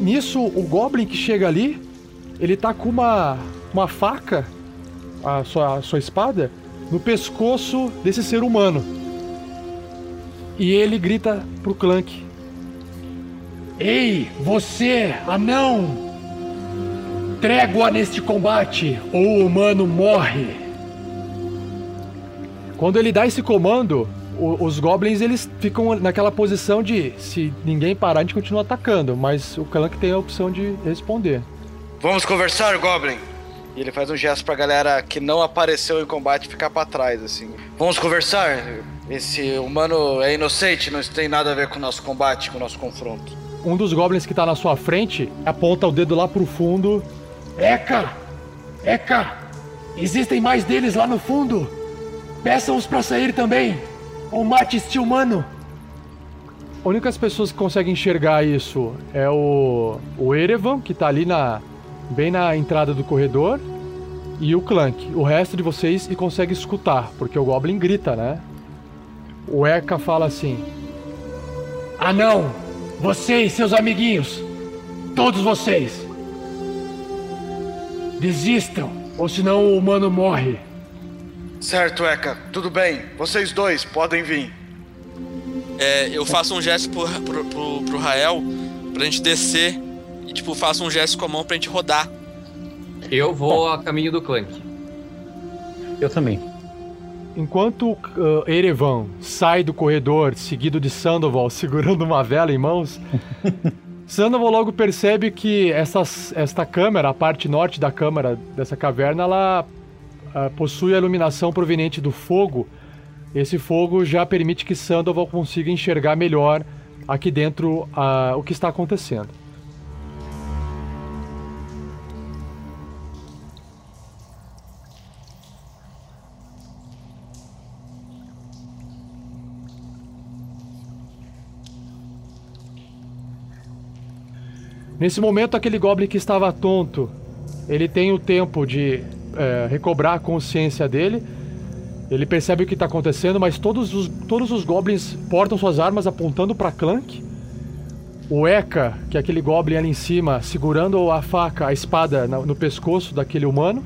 Nisso, o Goblin que chega ali, ele tá com uma, uma faca, a sua, a sua espada, no pescoço desse ser humano. E ele grita pro Clank: Ei, você, anão! Trégua neste combate, ou o humano morre! Quando ele dá esse comando, o- os goblins eles ficam naquela posição de se ninguém parar, a gente continua atacando, mas o Clank tem a opção de responder. Vamos conversar, Goblin. E ele faz um gesto pra galera que não apareceu em combate ficar pra trás, assim. Vamos conversar. Esse humano é inocente, não tem nada a ver com o nosso combate, com o nosso confronto. Um dos goblins que tá na sua frente aponta o dedo lá pro fundo. Eka! Eka! Existem mais deles lá no fundo! Peçam-os pra sair também! Ou mate este humano! A únicas pessoas que conseguem enxergar isso é o, o Erevan, que tá ali na bem na entrada do corredor, e o Clank. O resto de vocês e consegue escutar, porque o Goblin grita, né? O Eka fala assim: Anão! Você e seus amiguinhos! Todos vocês! Desistam, ou senão o humano morre! Certo, Eka, tudo bem. Vocês dois podem vir. É, eu faço um gesto pro, pro, pro, pro Rael pra gente descer e, tipo, faço um gesto com a mão pra gente rodar. Eu vou a caminho do Clank. Eu também. Enquanto uh, Erevan sai do corredor, seguido de Sandoval [laughs] segurando uma vela em mãos, [laughs] Sandoval logo percebe que essas, esta câmera, a parte norte da câmara dessa caverna, ela uh, possui a iluminação proveniente do fogo. Esse fogo já permite que Sandoval consiga enxergar melhor aqui dentro uh, o que está acontecendo. Nesse momento, aquele Goblin que estava tonto, ele tem o tempo de é, recobrar a consciência dele. Ele percebe o que está acontecendo, mas todos os, todos os Goblins portam suas armas apontando para Clank. O Eka, que é aquele Goblin ali em cima, segurando a faca, a espada na- no pescoço daquele humano,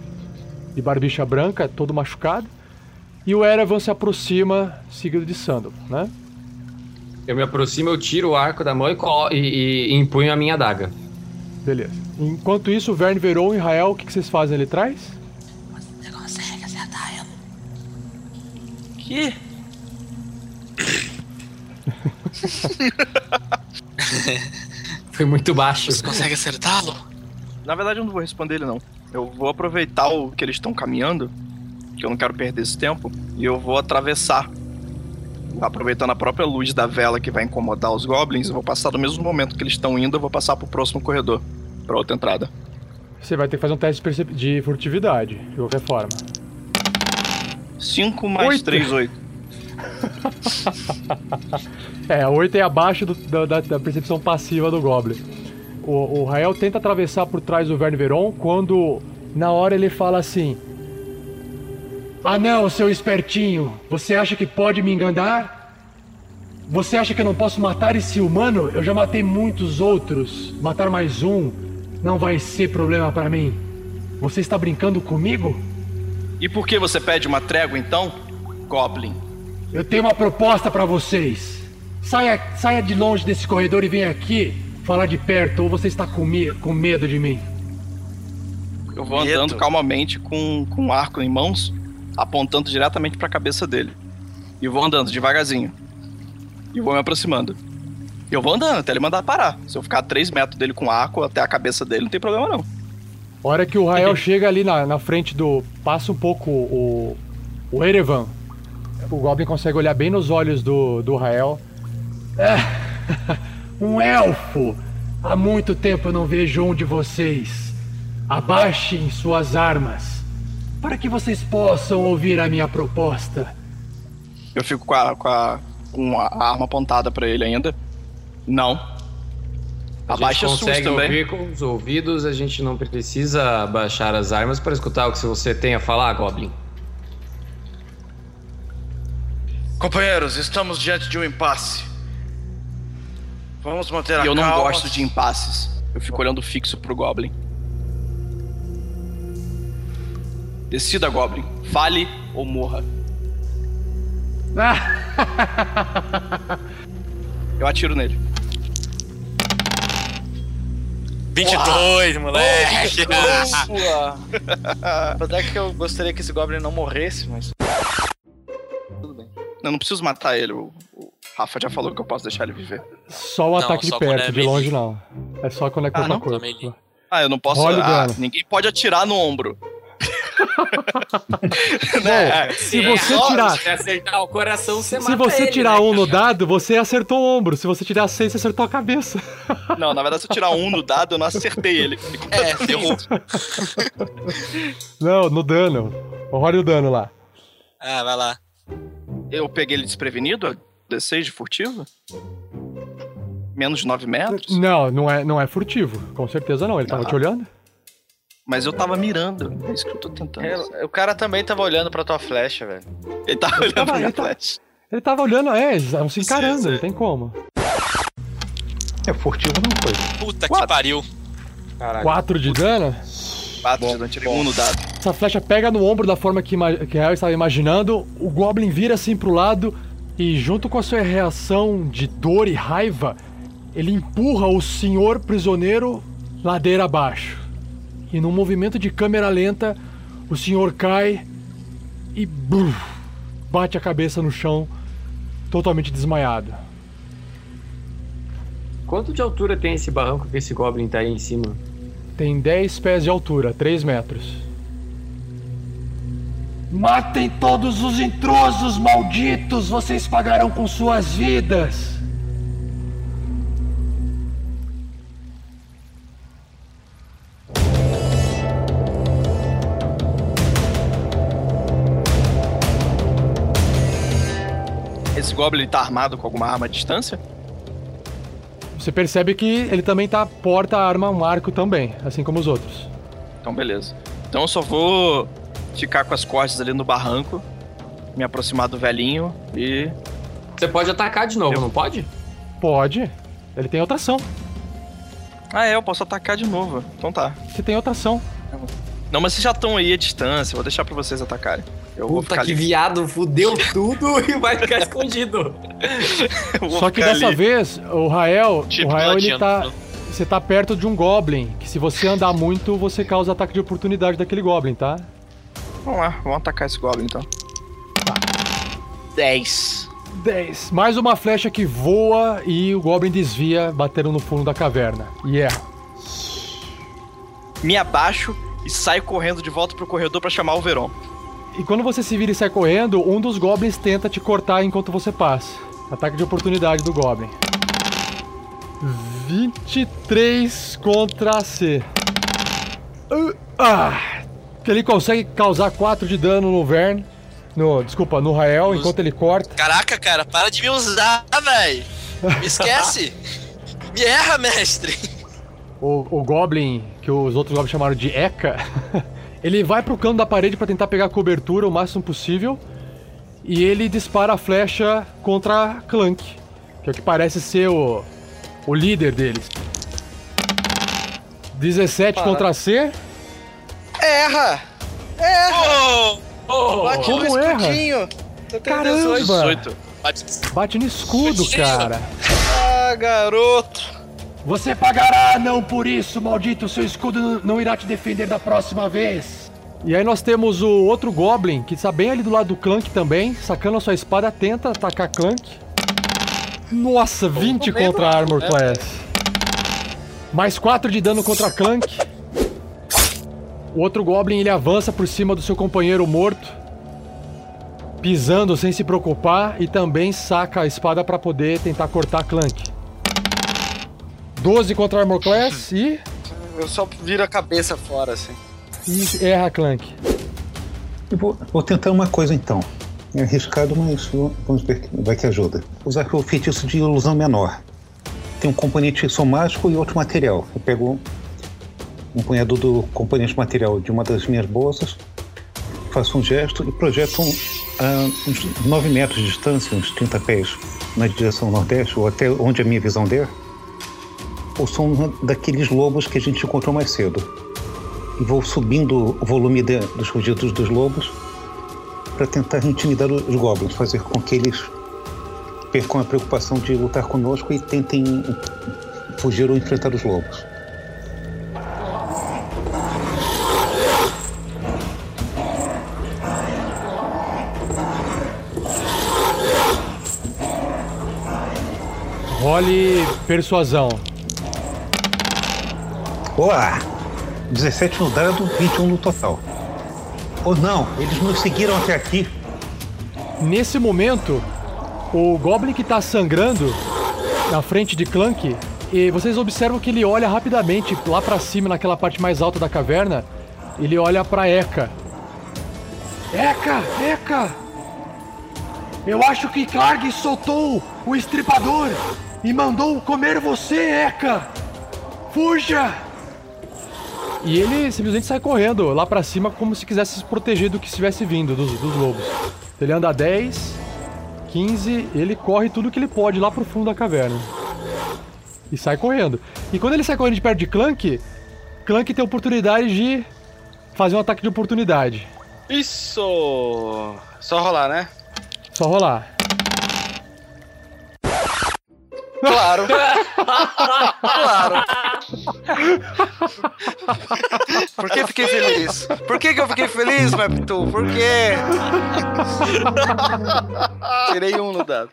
de barbicha branca, todo machucado. E o Erevan se aproxima, seguido de Sandoval, né? Eu me aproximo, eu tiro o arco da mão e, e- e empunho a minha adaga. Beleza. Enquanto isso, o Verne Veron e Rael, o que, que vocês fazem ali atrás? Você consegue acertar ela? Que? [laughs] Foi muito baixo. Você consegue acertá-lo? Na verdade, eu não vou responder ele, não. Eu vou aproveitar o que eles estão caminhando, que eu não quero perder esse tempo, e eu vou atravessar. Aproveitando a própria luz da vela que vai incomodar os goblins, eu vou passar do mesmo momento que eles estão indo, eu vou passar pro próximo corredor, pra outra entrada. Você vai ter que fazer um teste de, furtividade, de qualquer forma. 5 mais Oito. 3, 8. [laughs] É, 8 é abaixo do- da, da- da percepção passiva do Goblin. O, o Rael tenta atravessar por trás do Verne Veron quando, na hora, ele fala assim: Anão, seu espertinho! Você acha que pode me enganar? Você acha que eu não posso matar esse humano? Eu já matei muitos outros. Matar mais um não vai ser problema pra mim. Você está brincando comigo? E por que você pede uma trégua então, Goblin? Eu tenho uma proposta pra vocês. Saia, saia de longe desse corredor e venha aqui falar de perto, ou você está com, me- com medo de mim. Eu vou Medo. andando calmamente com, com um arco em mãos, apontando diretamente pra cabeça dele. E vou andando devagarzinho. E vou me aproximando. Eu vou andando até ele mandar parar. Se eu ficar a 3 metros dele com arco até a cabeça dele, não tem problema não. A hora que o Rael chega ali na, na frente do. Passa um pouco o. O Erevan. O Goblin consegue olhar bem nos olhos do, do Rael. [laughs] Um elfo! Há muito tempo eu não vejo um de vocês. Abaixem suas armas. Para que vocês possam ouvir a minha proposta. Eu fico com a, com a, com a arma apontada pra ele ainda. Não. A Abaixa gente consegue também. ouvir com os ouvidos, a gente não precisa abaixar as armas para escutar o que você tem a falar, Goblin. Companheiros, estamos diante de um impasse. Vamos manter a E eu não calma. gosto de impasses. Eu fico olhando fixo pro Goblin. Decida, Goblin. Fale ou morra. [laughs] Eu atiro nele. 22, moleque! Boa! Apesar que eu gostaria que esse Goblin não morresse, mas. Eu não preciso matar ele. O, o Rafa já falou que eu posso deixar ele viver. Só o Não, ataque só de perto, é de longe não. É só quando é corpo não? a corpo. Ah, eu não posso. Ah, ninguém pode atirar no ombro. [laughs] Bom, se você É, tirar. Se acertar o coração, você Se mata você ele, tirar né, um no dado, você acertou o ombro. Se você tirar seis, você acertou a cabeça. [laughs] Não, na verdade, se eu tirar um no dado, eu não acertei ele. [laughs] É, ferrou. Não, no dano. Olha o dano lá. Ah, vai lá. Eu peguei ele desprevenido? D6 de furtivo? Menos de 9 metros? Não, não é, não é furtivo. Com certeza não. Ele tava Ah. te olhando? Mas eu tava mirando. É isso que eu tô tentando. É, O cara também tava olhando pra tua flecha, velho. Ele tava olhando tava- pra minha flecha. Ele tava olhando, é, eles estavam se encarando, sim. não tem como. É furtivo não foi. Puta Quatro. que pariu. Caralho. 4 de dano. 4 de dano, tirei um no dado. Essa flecha pega no ombro da forma que, que Harry estava imaginando. O Goblin vira assim pro lado e, junto com a sua reação de dor e raiva, ele empurra o senhor prisioneiro ladeira abaixo. E num movimento de câmera lenta, o senhor cai e bruf, bate a cabeça no chão, totalmente desmaiado. Quanto de altura tem esse barranco que esse Goblin tá aí em cima? Tem 10 pés de altura, 3 metros. Matem todos os intrusos malditos! Vocês pagarão com suas vidas! Goblin tá armado com alguma arma à distância? Você percebe que ele também tá porta, arma, um arco também, assim como os outros. Então, beleza. Então eu só vou ficar com as costas ali no barranco, me aproximar do velhinho e. Você pode atacar de novo, Eu- não pode? Pode. Ele tem outra ação. Ah, é, eu posso atacar de novo. Então tá. Você tem outra ação. Não, mas vocês já estão aí à distância, vou deixar pra vocês atacarem. Eu vou Puta ficar que ali. viado, fudeu tudo [laughs] e vai ficar escondido. Só que dessa ali. vez, o Rael, Tipo o Rael ele tá. Você tá perto de um Goblin, que se você andar muito, você causa ataque de oportunidade daquele Goblin, tá? Vamos lá, vamos atacar esse Goblin então. 10. 10. Mais uma flecha que voa e o Goblin desvia, batendo no fundo da caverna. E erra. Me abaixo e saio correndo de volta pro corredor pra chamar o Veron. E quando você se vira e sai correndo, um dos Goblins tenta te cortar enquanto você passa. Ataque de oportunidade do Goblin. 23 contra C. Uh, Ah! Que ele consegue causar 4 de dano no Vern. No, desculpa, no Rael, enquanto ele corta. Caraca, cara, para de me usar, velho. Me esquece. [laughs] me erra, mestre. O, o Goblin, que os outros Goblins chamaram de Eka, [laughs] ele vai pro canto da parede pra tentar pegar cobertura o máximo possível. E ele dispara a flecha contra Clank, que é o que parece ser o, o líder deles. 17 contra C. Erra! Erra! Oh, Bate no como erra? escudinho! Eu tenho Caramba! 18. Bate no escudo, cara. Ah, garoto! Você pagará não por isso, maldito! Seu escudo não irá te defender da próxima vez! E aí nós temos o outro Goblin, que está bem ali do lado do Clank também, sacando a sua espada, tenta atacar Clank. Nossa, 20 contra a Armor né? Class. Mais 4 de dano contra Clank. O outro Goblin ele avança por cima do seu companheiro morto, pisando sem se preocupar e também saca a espada para poder tentar cortar Clank. 12 contra a Armor Class e, Eu só viro a cabeça fora, assim. e erra a Clank. Eu vou, vou tentar uma coisa então. É arriscado, mas vamos ver que vai que ajuda. Usar o feitiço de ilusão menor. Tem um componente somático e outro material. Eu pego um punhado do componente material de uma das minhas bolsas, faço um gesto e projeto um, a uns 9 metros de distância, uns 30 pés, na direção nordeste, ou até onde a minha visão der, o som daqueles lobos que a gente encontrou mais cedo e vou subindo o volume de- dos rugidos dos lobos para tentar intimidar os goblins, fazer com que eles percam a preocupação de lutar conosco e tentem fugir ou enfrentar os lobos. Role persuasão. Olá! 17 no dado, 21 no total. Ou não, eles nos seguiram até aqui. Nesse momento, o Goblin que tá sangrando na frente de Clank, e vocês observam que ele olha rapidamente lá pra cima, naquela parte mais alta da caverna. Ele olha pra Eka. Eca, Eca! Eu acho que Clark soltou o estripador e mandou comer você, Eca! Fuja! E ele simplesmente sai correndo lá pra cima como se quisesse se proteger do que estivesse vindo, dos, dos lobos. Ele anda 10, 15, ele corre tudo que ele pode lá pro fundo da caverna. E sai correndo. E quando ele sai correndo de perto de Clank, Clank tem a oportunidade de fazer um ataque de oportunidade. Isso! Só rolar, né? Só rolar. Claro. [laughs] claro. Por que fiquei feliz? Por que, que eu fiquei feliz, Meptu? Por quê? Tirei um no dado.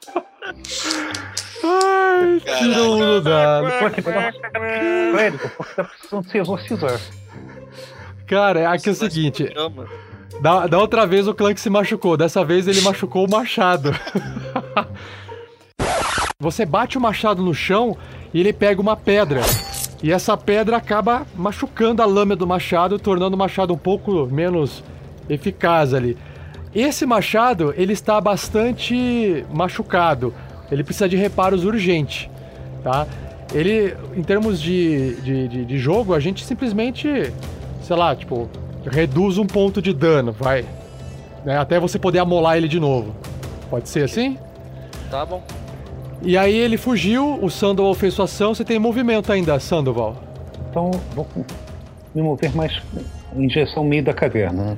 Ai, tirou um no dado. Clérigo, porque tá precisando se exorcizar. Cara, aqui é o seguinte. Da, da outra vez o Clank se machucou, dessa vez ele machucou o machado. [laughs] Você bate o machado no chão e ele pega uma pedra. E essa pedra acaba machucando a lâmina do machado, tornando o machado um pouco menos eficaz ali. Esse machado, ele está bastante machucado. Ele precisa de reparos urgentes, tá? Ele, em termos de, de, de, de jogo, a gente simplesmente, sei lá, tipo, reduz um ponto de dano, vai. Né, Até você poder amolar ele de novo. Pode ser assim? Tá bom. E aí ele fugiu, o Sandoval fez sua ação, você tem movimento ainda, Sandoval. Então vou me mover mais em direção ao meio da caverna. Né?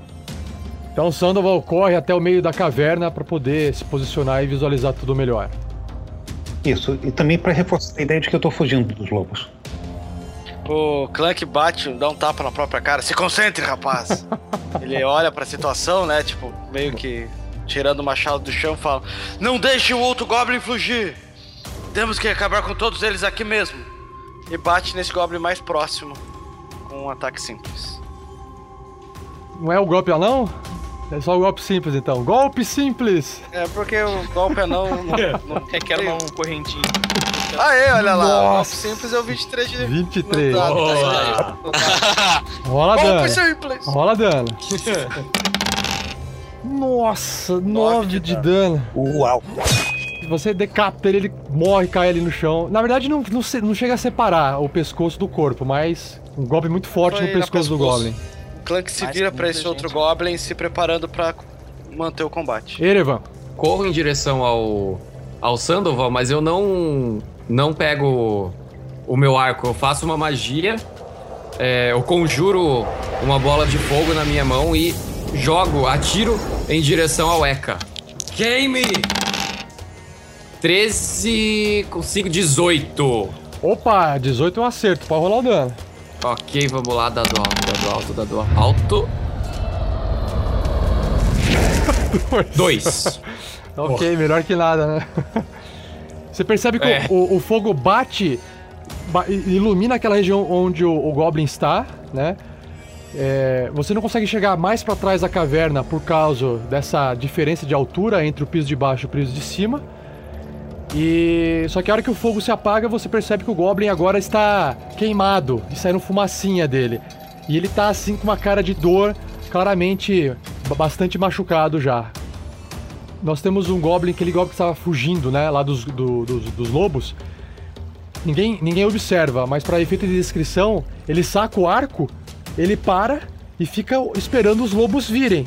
Então o Sandoval corre até o meio da caverna para poder se posicionar e visualizar tudo melhor. Isso, e também para reforçar a ideia de que eu tô fugindo dos lobos. O Clank bate, dá um tapa na própria cara. Se concentre, rapaz. [laughs] Ele olha pra situação, né? Tipo, meio que tirando o machado do chão, fala: Não deixe o outro Goblin fugir. Temos que acabar com todos eles aqui mesmo. E bate nesse Goblin mais próximo com um ataque simples. Não é o golpe anão? É só o golpe simples então. Golpe simples! É porque o golpe é [laughs] não. Requer uma um correntinho. Aê, olha lá. O golpe Nossa. simples é o 23 de. 23. no dado, tá. Rola Golpe dano. simples. Rola dano. [laughs] Nossa, 9 de dano. Uau! Você decapita ele, ele morre, cai ali no chão. Na verdade, não, não, não chega a separar o pescoço do corpo, mas um golpe muito forte Foi no na pescoço do pescoço. Goblin. O Clank se vira muita esse outro gente. Goblin se preparando pra manter o combate. Erevan, Corro em direção ao, ao Sandoval, mas eu não, não pego o meu arco. Eu faço uma magia, é, eu conjuro uma bola de fogo na minha mão e jogo, atiro em direção ao Eka. Queime! 13, consigo 18. Opa, 18 é um acerto, pode rolar o dano. Ok, vamos lá, dado alto, dado alto, dado [laughs] alto. Dois. Ok, melhor que nada, né? Você percebe que É. o, o fogo bate, ba- ilumina aquela região onde o, o Goblin está, né? É, você não consegue chegar mais pra trás da caverna por causa dessa diferença de altura entre o piso de baixo e o piso de cima. E só que a hora que o fogo se apaga, você percebe que o Goblin agora está queimado e saindo fumacinha dele. E ele tá assim com uma cara de dor, claramente ba- bastante machucado já. Nós temos um Goblin, aquele Goblin que estava fugindo, né, lá dos, do- dos, dos lobos. Ninguém, ninguém observa, mas para efeito de descrição, ele saca o arco, ele para e fica esperando os lobos virem.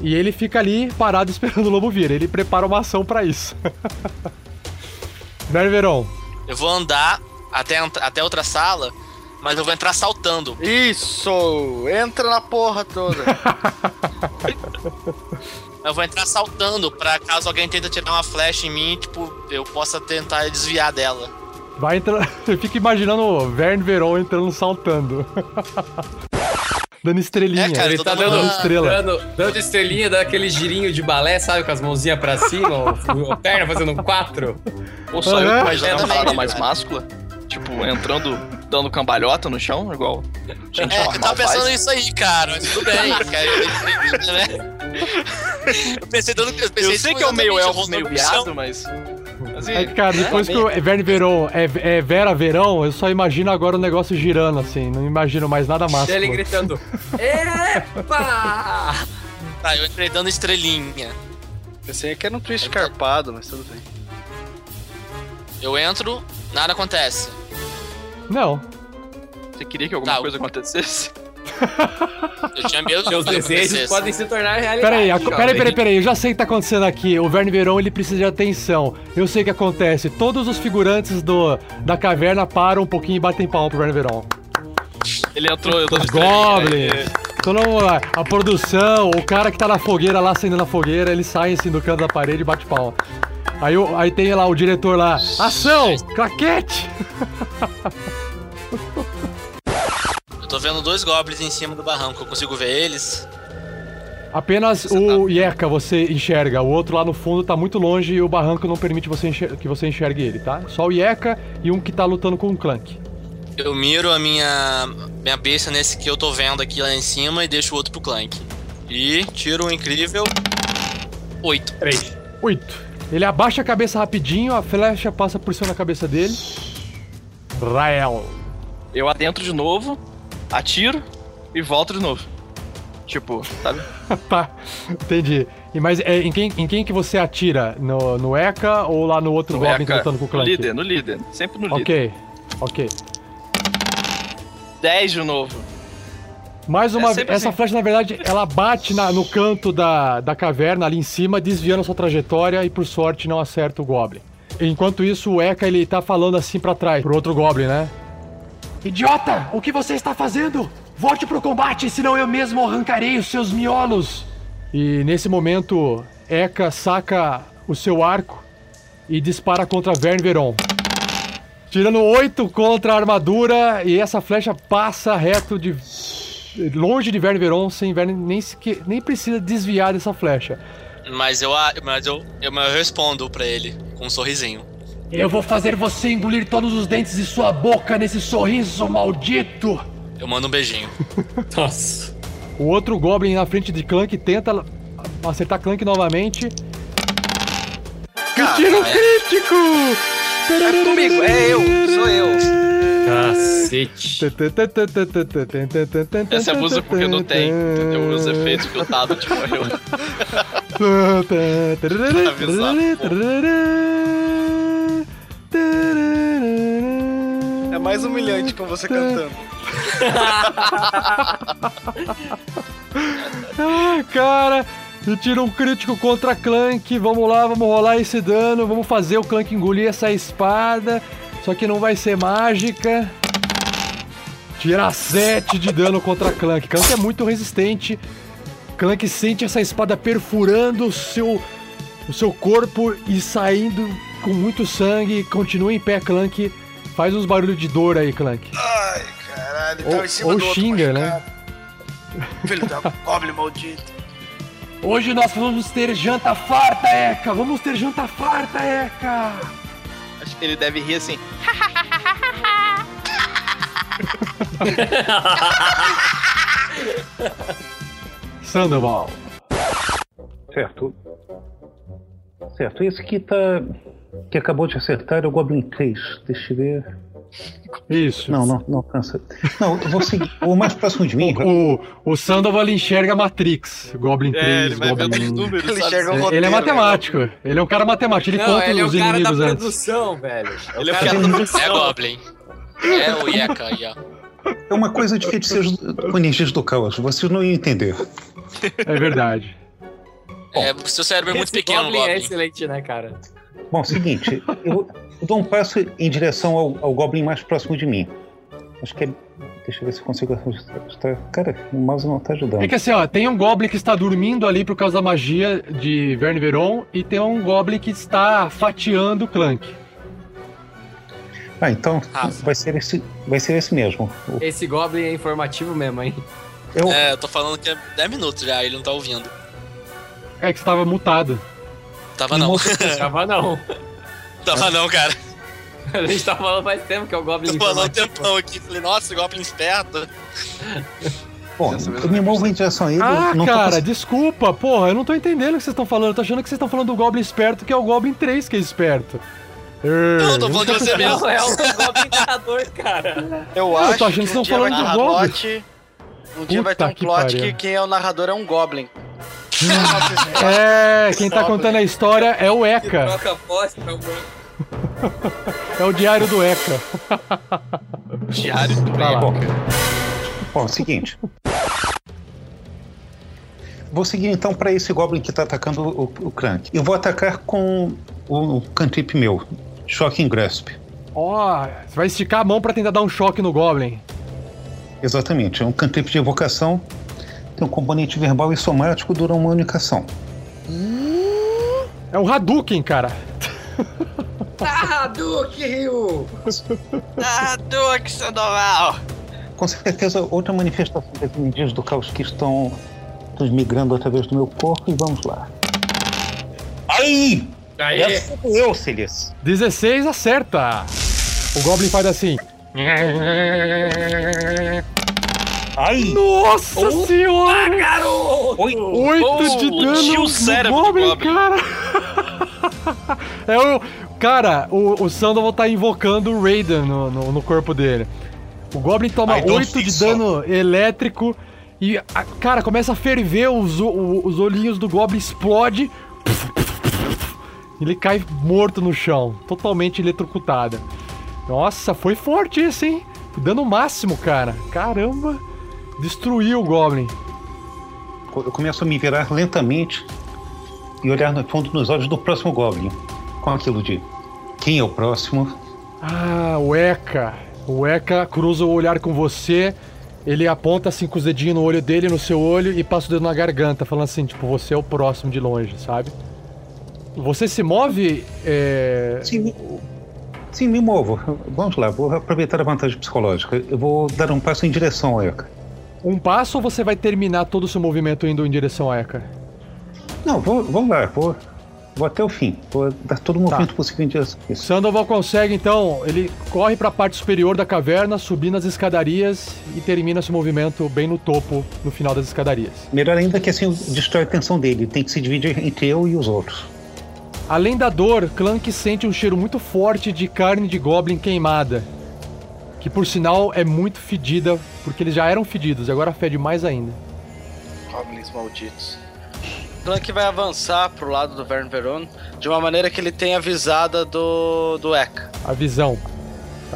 E ele fica ali parado [laughs] esperando o lobo vir. Ele prepara uma ação para isso. [laughs] Ververon, Eu vou andar até, até outra sala, mas eu vou entrar saltando. Isso! Entra na porra toda. [laughs] Eu vou entrar saltando pra caso alguém tente tirar uma flecha em mim, tipo, eu possa tentar desviar dela. vai entrar. [laughs] Eu fico imaginando o Verne Veron entrando saltando. [laughs] Dando estrelinha. É, cara, Ele tá dando dando, estrela. dando, dando estrelinha, dando aquele girinho de balé, sabe? Com as mãozinhas pra cima, o- a perna fazendo um quatro. Ou só eu Aham. que imaginei uma parada mais máscula. Tipo, entrando, dando cambalhota no chão, igual gente É, eu tava pensando faz. nisso aí, cara, mas tudo bem. [laughs] cara, eu, né? eu pensei dando. Eu, pensei Eu sei que é o meio elfo, meio viado, mas... Assim, É, cara, depois que o Verne Veron é, é Vera Verão, eu só imagino agora o negócio girando assim. Não imagino mais nada másculo. Ele gritando: Epa! Tá, eu entrei dando estrelinha. Pensei que era um twist carpado, mas tudo bem. Eu entro, nada acontece. Não. Você queria que alguma Tá, coisa acontecesse? Eu tinha medo Seus desejos podem se tornar realidade. Peraí, a- peraí, peraí, peraí. Eu já sei o que tá acontecendo aqui. O Verne Veron ele precisa de atenção. Eu sei o que acontece. Todos os figurantes do, da caverna param um pouquinho e batem palma pro Verne Veron. Ele entrou, eu tô Os Goblins. Todo mundo lá. A produção, o cara que tá na fogueira lá, acendendo a fogueira, ele sai assim do canto da parede e bate palma. Aí, aí tem lá o diretor lá. Ação! Claquete! [laughs] Tô vendo dois goblins em cima do barranco. Eu consigo ver eles. Apenas o Yeka você enxerga. O outro lá no fundo tá muito longe e o barranco não permite você enxer- que você enxergue ele, tá? Só o Yeka e um que tá lutando com o Clank. Eu miro a minha, minha besta nesse que eu tô vendo aqui lá em cima e deixo o outro pro Clank. E tiro um incrível. Oito. Três. Oito. Ele abaixa a cabeça rapidinho, a flecha passa por cima da cabeça dele. Rael. Eu adentro de novo, atiro e volto de novo. Tipo, sabe? [laughs] tá, entendi. E, mas é, em, quem, em quem que você atira? No, no Eka ou lá no outro No Goblin Eka, lutando com o no Clank? líder, no líder. Sempre no líder. Ok, ok. 10 de novo. Mais uma É vez, sempre essa assim. flecha, na verdade, ela bate na- no canto da, da caverna ali em cima, desviando a sua trajetória e, por sorte, não acerta o Goblin. Enquanto isso, o Eka, ele tá falando assim pra trás, pro outro Goblin, né? Idiota! O que você está fazendo? Volte pro combate, senão eu mesmo arrancarei os seus miolos! E nesse momento, Eka saca o seu arco e dispara contra Verne Veron. Tirando 8 contra a armadura e essa flecha passa reto de longe de Verne Veron sem Verne nem, sequer, nem precisa desviar dessa flecha. Mas eu, mas eu, eu, mas eu respondo pra ele com um sorrisinho. Eu vou fazer você engolir todos os dentes de sua boca nesse sorriso maldito! Eu mando um beijinho. [laughs] Nossa. O outro Goblin na frente de Clank tenta acertar Clank novamente. Tiro crítico! É comigo, é eu, sou eu. Cacete. Essa é a música porque não tem, entendeu? Os efeitos que o Tablet morreu. É mais humilhante com você cantando. [laughs] Ah, cara, e tira um crítico contra Clank. Vamos lá, vamos rolar esse dano. Vamos fazer o Clank engolir essa espada. Só que não vai ser mágica. Tira 7 de dano contra Clank. Clank é muito resistente. Clank sente essa espada perfurando o seu, o seu corpo e saindo com muito sangue. Continua em pé, Clank. Faz uns barulhos de dor aí, Clank. Ai, caralho, Ou- cima ou do outro xinga, né? Filho da [laughs] Goblin maldito. Hoje nós vamos ter janta farta, Eka! Vamos ter janta farta, Eka! Acho que ele deve rir assim. [laughs] Sandoval. Certo. Certo. Esse que tá. Que acabou de acertar é o Goblin 3. Deixa eu ver. Isso. Não, não, não alcança. Não, eu vou seguir. O mais próximo de mim. O, o Sandoval ele enxerga a Matrix. Goblin 3, É, ele vai Goblin 1. números, Ele sabe? enxerga o Ele roteiro, é matemático. Ele é um cara matemático. Ele Não, conta ele é os o cara da inimigos antes. produção, velho. Ele é cara o da cara produção. É Goblin. É o Yeka aí, ó. É uma coisa de feiticeiros com energias do caos. Vocês não iam entender. É verdade. É, seu cérebro é muito pequeno, Goblin Goblin. é excelente, né, cara? Bom, seguinte, eu, eu dou um passo em direção ao, ao Goblin mais próximo de mim. Acho que é. Deixa eu ver se eu consigo ajustar. Cara, o mouse não tá ajudando. É que assim, ó, tem um Goblin que está dormindo ali por causa da magia de Verne Veron e tem um Goblin que está fatiando o Clank. Ah, então Rafa. vai ser esse, vai ser esse mesmo. Esse Goblin é informativo mesmo, hein? Eu, É, eu tô falando que é 10 minutos já, ele não tá ouvindo. É que estava mutado. Tava não. [laughs] Tava não. Tava não, cara. A gente tá falando faz tempo que é o Goblin Tô falando um tempão aqui. Falei, nossa, Goblin esperto. bom, me movo em direção a ele. Ah, não tô cara, cons- desculpa, porra, eu não tô entendendo o que vocês estão falando. Eu tô achando que vocês estão falando do Goblin esperto, que é o Goblin 3 que é esperto. Não, tô Eu falando de você mesmo. É o Goblin narrador, cara. Eu Ah, eu acho tô achando que que vocês estão falando do Goblin. plot. Um dia vai ter Puta um que plot pariu. que quem é o narrador é um Goblin. É, quem tá contando a história é o Eka. Troca voz pra um É o diário do Eka. Diário do Vai lá. Bom, bom, seguinte. Vou seguir então para esse Goblin que tá atacando o, o Crank. Eu vou atacar com o, o cantrip meu. Shocking Grasp. Ó, você vai esticar a mão pra tentar dar um choque no Goblin. Exatamente, é um cantrip de evocação. Tem um componente verbal e somático, dura uma única ação. É um Hadouken, cara. Ah, Duke Rio! Ah, Duque Sandoval! Com certeza, outra manifestação das energias do caos que estão transmigrando através do meu corpo. E vamos lá. Aí! Aí, Essa sou eu, Celias. 16 acerta. O Goblin faz assim. [laughs] Ai! Nossa senhora! garoto! Oi! 8 Oh, de o dano tio no cérebro Goblin, cara. [laughs] é o... Cara, o, o Sandoval tá invocando o Raiden no, no, no corpo dele. O Goblin toma I don't 8 think de so. dano elétrico e, a- cara, começa a ferver, os, o- os olhinhos do Goblin explode. Ele cai morto no chão, totalmente eletrocutado. Nossa, foi forte esse, hein? Dano máximo, cara. Caramba. Destruiu o Goblin. Eu começo a me virar lentamente e olhar no fundo nos olhos do próximo Goblin. Com aquilo de quem é o próximo? Ah, o Eka. O Eka cruza o olhar com você. Ele aponta assim com os dedinhos no olho dele, no seu olho, e passa o dedo na garganta, falando assim, tipo, você é o próximo de longe, sabe? Você se move. É... Sim, sim, me movo. Vamos lá, vou aproveitar a vantagem psicológica. Eu vou dar um passo em direção ao Eka. Um passo ou você vai terminar todo o seu movimento indo em direção a Eka? Não, vou, vamos lá, vou, vou até o fim. Vou dar todo o movimento possível em direção a isso. Sandoval consegue, então, ele corre para a parte superior da caverna, subindo as escadarias e termina seu movimento bem no topo, no final das escadarias. Melhor ainda que assim destrói a atenção dele. Tem que se dividir entre eu e os outros. Além da dor, Clank sente um cheiro muito forte de carne de goblin queimada. Que por sinal é muito fedida, porque eles já eram fedidos, e agora fede mais ainda. Goblins malditos. Clank vai avançar pro lado do Vern Veron de uma maneira que ele tenha avisada do, do Eka. A visão.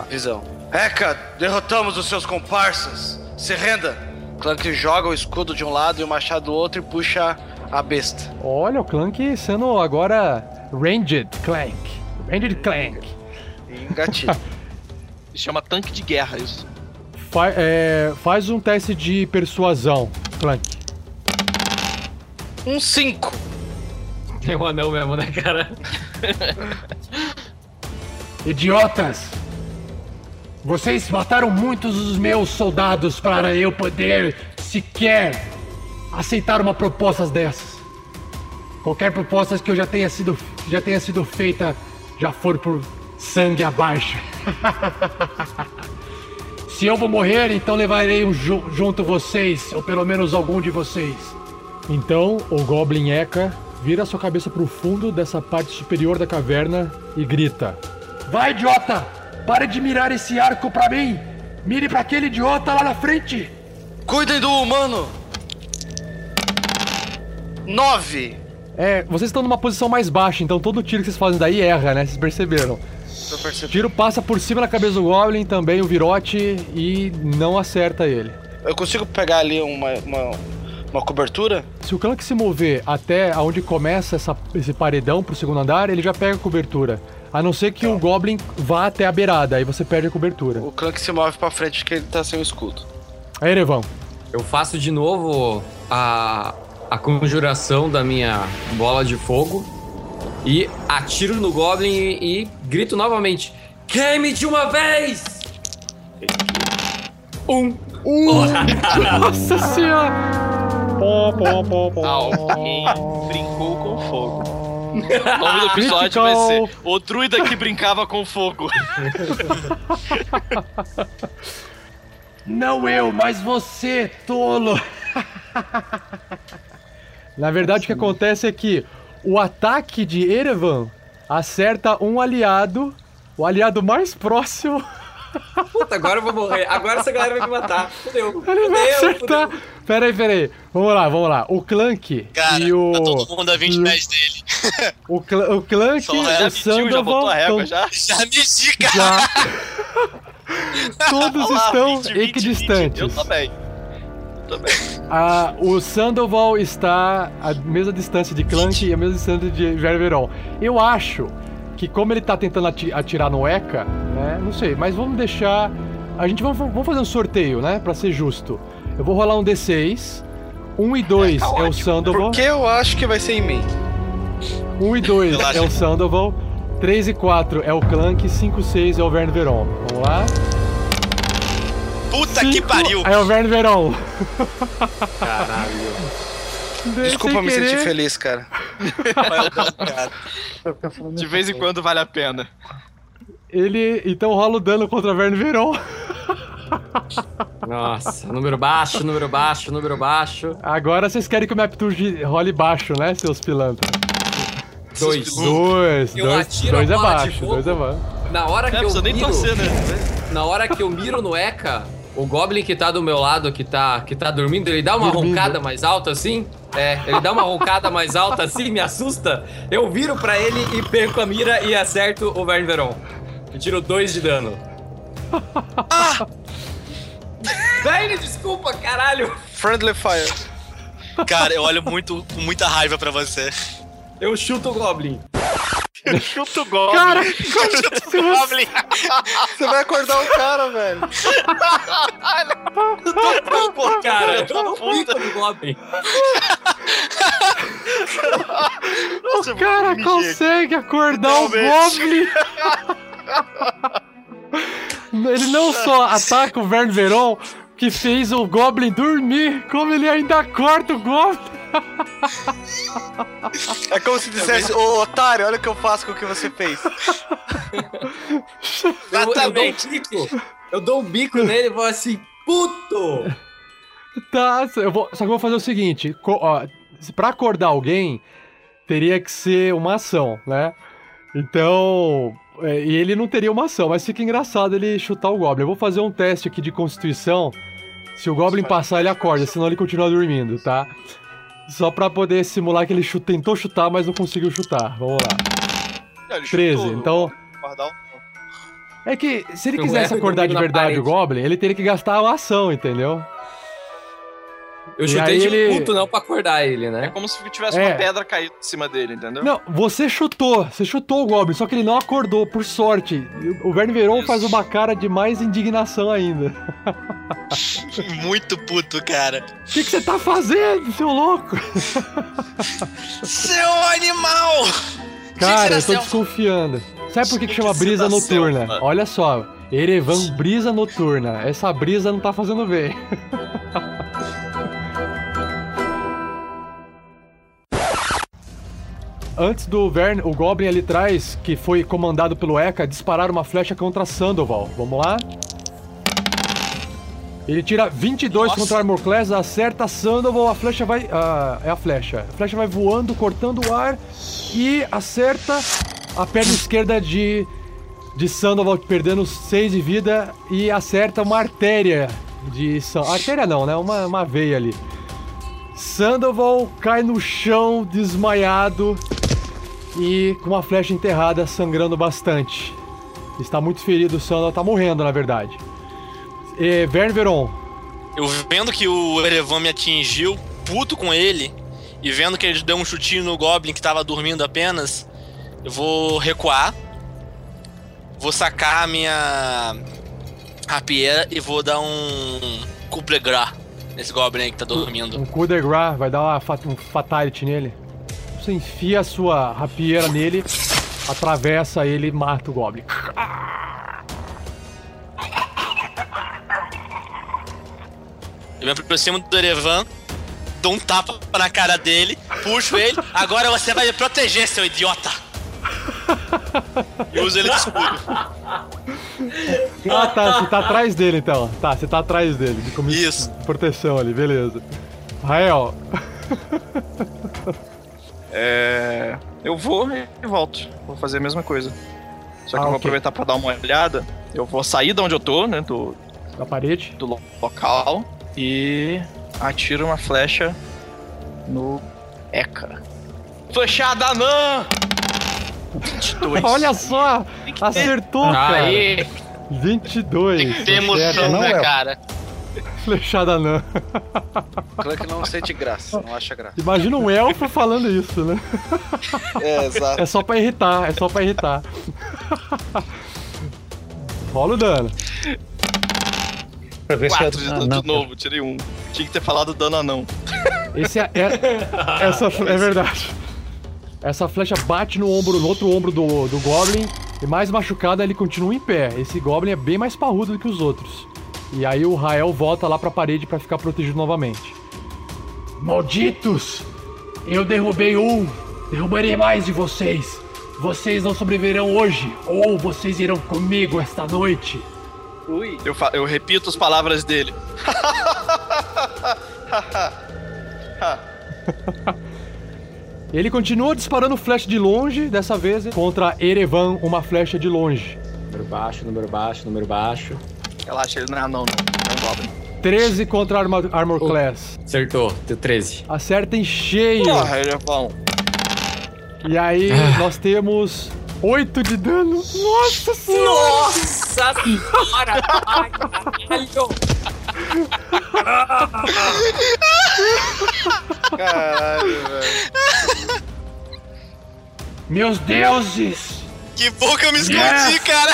Visão. Eka, derrotamos os seus comparsas. Se renda. Clank joga o escudo de um lado e o machado do outro e puxa a besta. Olha, o Clank sendo agora Ranged Clank. Ranged Clank. E engatilha. [laughs] Se chama tanque de guerra isso. Fa- é, faz um teste de persuasão, Clank. um 5. Tem um anão mesmo, né, cara? [laughs] Idiotas! Vocês mataram muitos dos meus soldados para eu poder sequer aceitar uma proposta dessas. Qualquer proposta que eu já tenha sido já tenha sido feita já for por Sangue abaixo. [laughs] Se eu vou morrer, então levarei um ju- junto vocês, ou pelo menos algum de vocês. Então, o Goblin Eka vira sua cabeça pro fundo dessa parte superior da caverna e grita: Vai, idiota! Pare de mirar esse arco pra mim! Mire pra aquele idiota lá na frente! Cuidem do humano! Nove! É, vocês estão numa posição mais baixa, então todo tiro que vocês fazem daí erra, né? Vocês perceberam? Tiro passa por cima da cabeça do Goblin, também o virote, e não acerta ele. Eu consigo pegar ali uma, uma, uma cobertura? Se o Clank se mover até onde começa essa- esse paredão pro segundo andar, ele já pega a cobertura. A não ser que o Goblin vá até a beirada, aí você perde a cobertura. O clã que se move pra frente porque ele tá sem o escudo. Aí, Erevão. Eu faço de novo a, a conjuração da minha bola de fogo e atiro no Goblin e, e grito novamente: Queime de uma vez! Um. Nossa senhora! Pó, pó, pó, pó. Alguém brincou com fogo. [laughs] O nome do episódio vai ser O Druida que brincava com fogo. [laughs] Não eu, mas você, tolo! Na verdade, o que acontece é que o ataque de Erevan acerta um aliado, o aliado mais próximo. Puta, agora eu vou morrer. Agora essa galera vai me matar. Fudeu. [laughs] Ele vai Fudeu, acertar. fudeu. Peraí, peraí. Vamos lá, vamos lá. O Clank Cara, e o. tá todo mundo a 20 pés dele. [laughs] O, Cl o Clank, o já Sandoval. a régua já? Já mexi, cara. já- [laughs] Todos estão 20, 20, equidistantes. Eu também. Também. Ah, o Sandoval está à mesma distância de Clank e a mesma distância de Ververon. Eu acho que como ele tá tentando ati- atirar no Eka, né? Não sei, mas vamos deixar. A gente vamos, vamos fazer um sorteio, né? Pra ser justo. Eu vou rolar um D6. 1 e 2 é, o Sandoval. Porque eu acho que vai ser em mim. 1 e 2 Relaxa. é o Sandoval. 3 e 4 é o Clank. 5 e 6 é o Verne Veron. Vamos lá. Puta que Cinco pariu. É o Verne Veron. Caralho. Desculpa me sentir feliz, cara. [laughs] De vez em quando vale a pena. Ele então rola o dano contra o Verne Veron. Nossa, número baixo, número baixo, número baixo. Agora vocês querem que o Maptuge role baixo, né, seus pilantras? Dois. Dois, Eu dois, dois é baixo, dois é baixo. Na hora que Não eu precisa nem miro, torcer, né? na hora que eu miro no Eka, o Goblin que tá do meu lado, que tá, que tá dormindo, ele dá uma Dormindo. roncada mais alta assim. É, ele dá uma roncada mais alta assim, me assusta. Eu viro pra ele e perco a mira e acerto o Verne Veron. E tiro dois de dano. [laughs] Ah! Verne, desculpa, caralho! Friendly Fire. Cara, eu olho muito, com muita raiva pra você. Eu chuto o Goblin. [laughs] Chuta o Goblin. Cara, [laughs] Goblin. Você vai acordar o cara, velho. Pô, cara, eu um bico no Goblin. o cara consegue acordar o Goblin. [laughs] Ele não só ataca o Verne Veron, que fez o Goblin dormir, como ele ainda acorda o Goblin. É como se dissesse, ô otário, olha o que eu faço com o que você fez. Eu, eu dou um Exatamente. bico. Eu dou um bico nele e vou assim, puto! Tá, eu vou, só que eu vou fazer o seguinte: co- ó, pra acordar alguém, teria que ser uma ação, né? Então. É, e ele não teria uma ação, mas fica engraçado ele chutar o Goblin. Eu vou fazer um teste aqui de constituição. Se o Goblin passar, ele acorda, senão ele continua dormindo, tá? Só pra poder simular que ele chu- tentou chutar, mas não conseguiu chutar. Vamos lá. Ele 13, chutou então. É que se ele quisesse erro acordar de verdade o. Goblin, ele teria que gastar uma ação, entendeu? Eu E chutei de ele- puto não pra acordar ele, É né? como se tivesse É. uma pedra caída em cima dele, entendeu? Não, você chutou, você chutou o Goblin, só que ele não acordou, por sorte. O Verne Veron Isso. faz uma cara de mais indignação ainda. [laughs] Muito puto, cara. O que que você tá fazendo, seu louco? Seu animal! [laughs] Cara, eu tô tiração. desconfiando. Sabe por que, que Que chama brisa noturna? mano. Olha só, Erevan brisa noturna. Essa brisa não tá fazendo bem. [laughs] antes do Vern, o Goblin ali atrás, que foi comandado pelo Eka, disparar uma flecha contra Sandoval. Vamos lá. Ele tira 22 Nossa. contra Armor Class, acerta Sandoval, a flecha vai... ah, é a flecha. A flecha vai voando, cortando o ar e acerta a perna esquerda de, de Sandoval, perdendo 6 de vida e acerta uma artéria de... Artéria não, né? Uma, uma veia ali. Sandoval cai no chão, desmaiado e com uma flecha enterrada, sangrando bastante. Está muito ferido, o Sandoval tá morrendo, na verdade. Vern Veron, Eu vendo que o Erevan me atingiu, puto com ele, e vendo que ele deu um chutinho no Goblin que tava dormindo apenas, eu vou recuar. Vou sacar a minha rapieira e vou dar um grace nesse Goblin aí que tá dormindo. um coup de grace, vai dar uma um fatality nele. Você enfia a sua rapieira nele, atravessa ele e mata o Goblin. Eu me aproximo do Erevan, dou um tapa na cara dele, puxo ele, agora você vai me proteger, seu idiota! [laughs] E uso ele de escudo. [laughs] Ah, tá, você tá atrás dele então. Tá, você tá atrás dele, de Isso. proteção ali, beleza. Rael, [laughs] É. Eu vou e volto. Vou fazer a mesma coisa. Só que Ah, eu vou ok. aproveitar pra dar uma olhada. Eu vou sair de onde eu tô, né? Do, da parede. do lo- local. E atiro uma flecha no Eka. Flechada não! 22. [laughs] Olha só! Acertou, cara! Aí, 22. Tem emoção, acerta. não né, é. cara? Flechada não. Clank não sente graça, não acha graça. Imagina um elfo falando isso, né? É, exato. É só pra irritar, é só pra irritar. Rola o dano. Pra ver se 4 de dano não, de novo, tirei um. Tinha que ter falado dano anão. Esse é, é- essa [laughs] é verdade. Essa flecha bate no ombro, no outro ombro do, do Goblin e mais machucado ele continua em pé. Esse Goblin é bem mais parrudo do que os outros. E aí o Rael volta lá pra parede pra ficar protegido novamente. Malditos! Eu derrubei um, derrubarei mais de vocês. Vocês não sobreviverão hoje, ou vocês irão comigo esta noite. Ui. Eu, fa- eu repito as palavras dele. [laughs] [laughs] Ele continua disparando flecha de longe, dessa vez contra Erevan, uma flecha de longe. Número baixo, número baixo, número baixo. Relaxa, ele não é anão, não. É um goblin. 13 contra Armor, Armor Class. Acertou, deu 13. Acerta em cheio. Porra, ele é bom. E aí nós temos 8 de dano. Nossa senhora! Nossa senhora! [laughs] Caralho! Velho. Meus deuses! Que bom que eu me escondi, Yes! cara!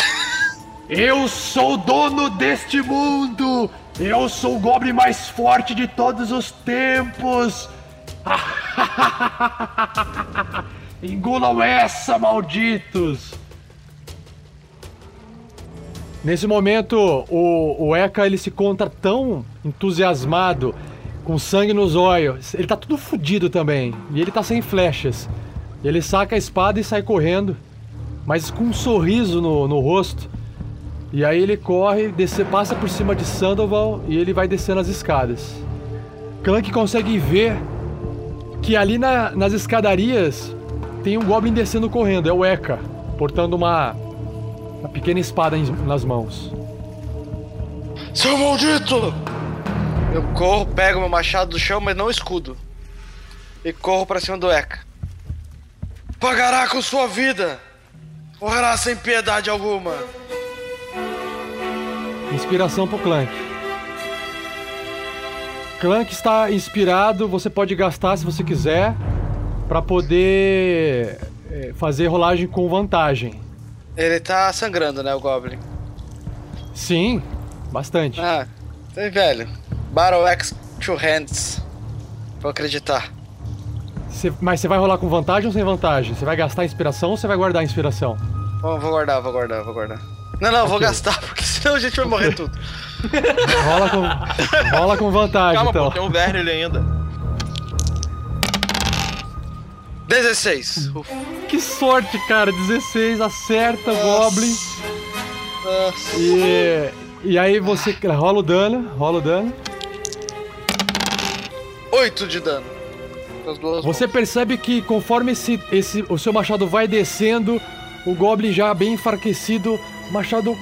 Eu sou o dono deste mundo! Eu sou o goblin mais forte de todos os tempos! [laughs] Engulam essa, malditos! Nesse momento, o, o Eka ele se conta tão entusiasmado, com sangue nos olhos. Ele tá tudo fudido também. E ele tá sem flechas. Ele saca a espada e sai correndo, mas com um sorriso no, no rosto. E aí ele corre, desce, passa por cima de Sandoval e ele vai descendo as escadas. Clank consegue ver que ali na- nas escadarias tem um Goblin descendo correndo, é o Eka, portando uma, uma pequena espada em- nas mãos. Seu maldito! Eu corro, pego meu machado do chão, mas não escudo. E corro pra cima do Eka. Pagará com sua vida! Morrerá sem piedade alguma! Inspiração pro Clank. Clank está inspirado, você pode gastar se você quiser, pra poder é, fazer rolagem com vantagem. Ele tá sangrando, né, o Goblin? Sim, bastante. Ah, tem velho. Battle X Two Hands. Vou acreditar. Você- mas você vai rolar com vantagem ou sem vantagem? Você vai gastar a inspiração ou você vai guardar a inspiração? Vou, vou guardar, vou guardar, vou guardar. Não, não, vou Ok. gastar, [laughs] porque senão a gente vai morrer tudo. Rola com, rola com vantagem, Calma, então. pô, tem um verme ali ainda. 16. Que sorte, cara. 16, acerta o Goblin. E, e aí você rola o dano, rola o dano. 8 de dano. Você percebe que conforme esse, esse, o seu machado vai descendo, o Goblin já bem enfraquecido, o machado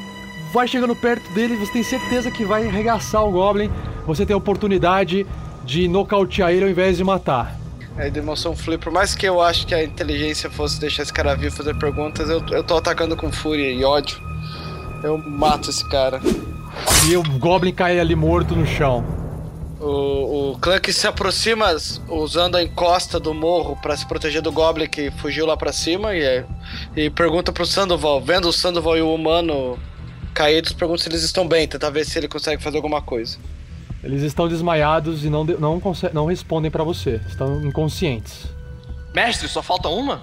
vai chegando perto dele, você tem certeza que vai arregaçar o Goblin. Você tem a oportunidade de nocautear ele ao invés de matar. Aí de emoção flip, por mais que eu acho que a inteligência fosse deixar esse cara vivo fazer perguntas, eu, eu tô atacando com fúria e ódio. Eu mato esse cara. E o Goblin cai ali morto no chão. O, o Clank se aproxima usando a encosta do morro pra se proteger do Goblin que fugiu lá pra cima e, e pergunta pro Sandoval, vendo o Sandoval e o humano caídos, pergunta se eles estão bem, tentar ver se ele consegue fazer alguma coisa. Eles estão desmaiados e não, não, não respondem pra você. Estão inconscientes. Mestre, só falta uma?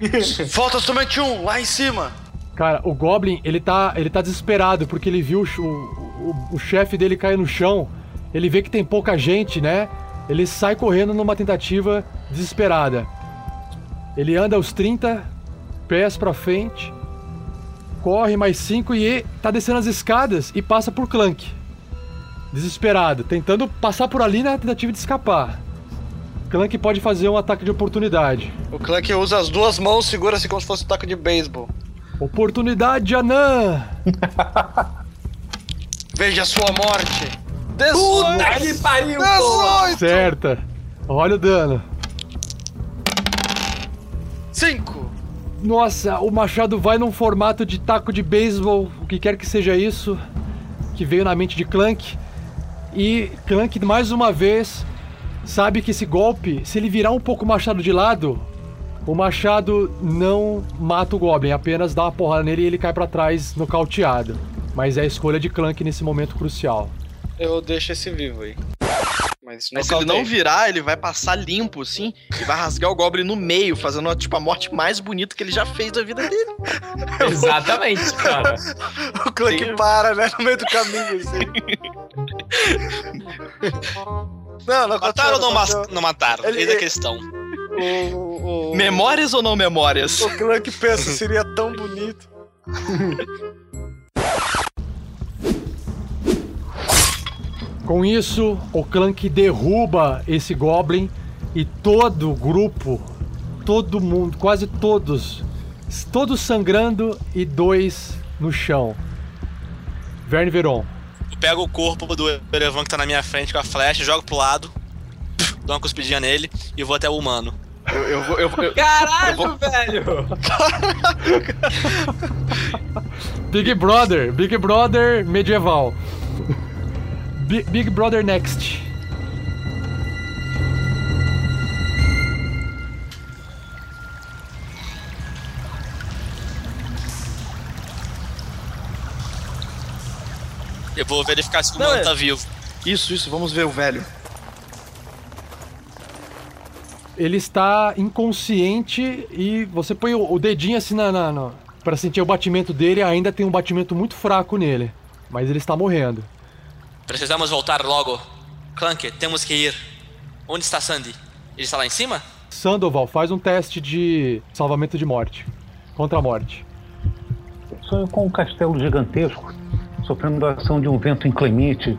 [laughs] Falta somente um, lá em cima. Cara, o Goblin, ele tá, ele tá desesperado porque ele viu o, o, o, o chefe dele cair no chão. Ele vê que tem pouca gente, né? Ele sai correndo numa tentativa desesperada. Ele anda os 30 pés pra frente, corre mais 5 e tá descendo as escadas e passa por Clank. Desesperado, tentando passar por ali na tentativa de escapar. Clank pode fazer um ataque de oportunidade. O Clank usa as duas mãos, segura-se como se fosse um taco de beisebol. Oportunidade, Anã! [laughs] Veja a sua morte. Puta que pariu, porra! 18! Certa. Olha o dano. 5! Nossa, o machado vai num formato de taco de beisebol, o que quer que seja isso, que veio na mente de Clank. E Clank, mais uma vez, sabe que esse golpe, se ele virar um pouco o machado de lado, o machado não mata o Goblin, apenas dá uma porrada nele e ele cai pra trás nocauteado. Mas é a escolha de Clank nesse momento crucial. Eu deixo esse vivo aí. Mas, Mas se ele não virar, ele vai passar limpo, assim, e vai rasgar o Goblin no meio, fazendo, tipo, a morte mais bonita que ele já fez da vida dele. [laughs] Exatamente, cara. [laughs] O Clank Sim. para, né? No meio do caminho, assim. [laughs] não, não Mataram ou não, não mataram? Ele- Eis a questão. O, o, o, Memórias ou não memórias? o Clank pensa, seria tão bonito. Com isso, o Clank derruba esse Goblin e todo o grupo, todo mundo, quase todos, todos sangrando e dois no chão. Verne Veron. Eu pego o corpo do Erevan que tá na minha frente com a flecha, jogo pro lado, dou uma cuspidinha nele e vou até o humano. Eu, eu, vou- eu, eu, Caralho, velho! [laughs] Big Brother, Big Brother medieval. Bi- Big Brother Next. Eu vou verificar se o Não, humano é- tá vivo. Isso, isso, vamos ver o velho. Ele está inconsciente e você põe o, o dedinho assim na, na, na para sentir o batimento dele, ainda tem um batimento muito fraco nele, mas ele está morrendo. Precisamos voltar logo. Clank, temos que ir. Onde está Sandy? Ele está lá em cima? Sandoval faz um teste de salvamento de morte contra a morte. Sonho com um castelo gigantesco, sofrendo da ação de um vento inclemente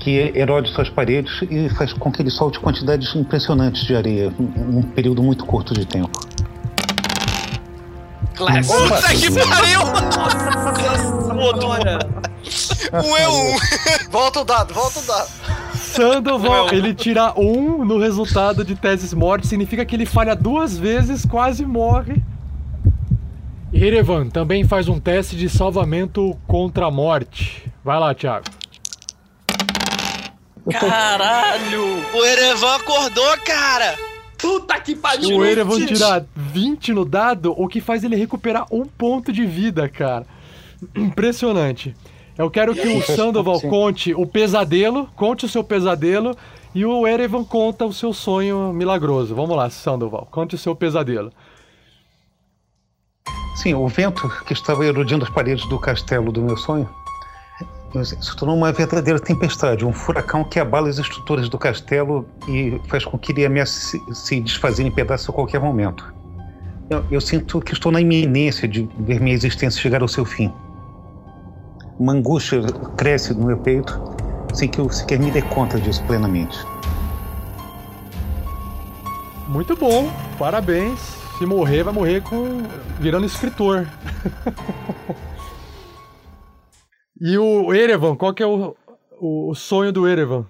que erode suas paredes e faz com que ele solte quantidades impressionantes de areia em um período muito curto de tempo. Class. Puta que pariu! [laughs] Olha, Um é um! [laughs] Volta o dado, volta o dado. Sandoval, ele tira um no resultado de teses morte, significa que ele falha duas vezes, quase morre. E Erevan também faz um teste de salvamento contra a morte. Vai lá, Thiago. Caralho! O Erevan acordou, cara! puta que pariu! O Erevan tira 20 no dado, o que faz ele recuperar um ponto de vida, cara. Impressionante. Eu quero que o Sandoval conte o pesadelo, conte o seu pesadelo, e o Erevan conta o seu sonho milagroso. Vamos lá, Sandoval, conte o seu pesadelo. Sim, o vento que estava erodindo as paredes do castelo do meu sonho Se tornou uma verdadeira tempestade, um furacão que abala as estruturas do castelo e faz com que ele ameace se desfazer em pedaços a qualquer momento. Eu, eu sinto que estou na iminência de ver minha existência chegar ao seu fim. Uma angústia cresce no meu peito sem que eu sequer me dê conta disso plenamente. Muito bom, parabéns. Se morrer, vai morrer com virando escritor. [laughs] e o Erevan, qual que é o, o, sonho do Erevan?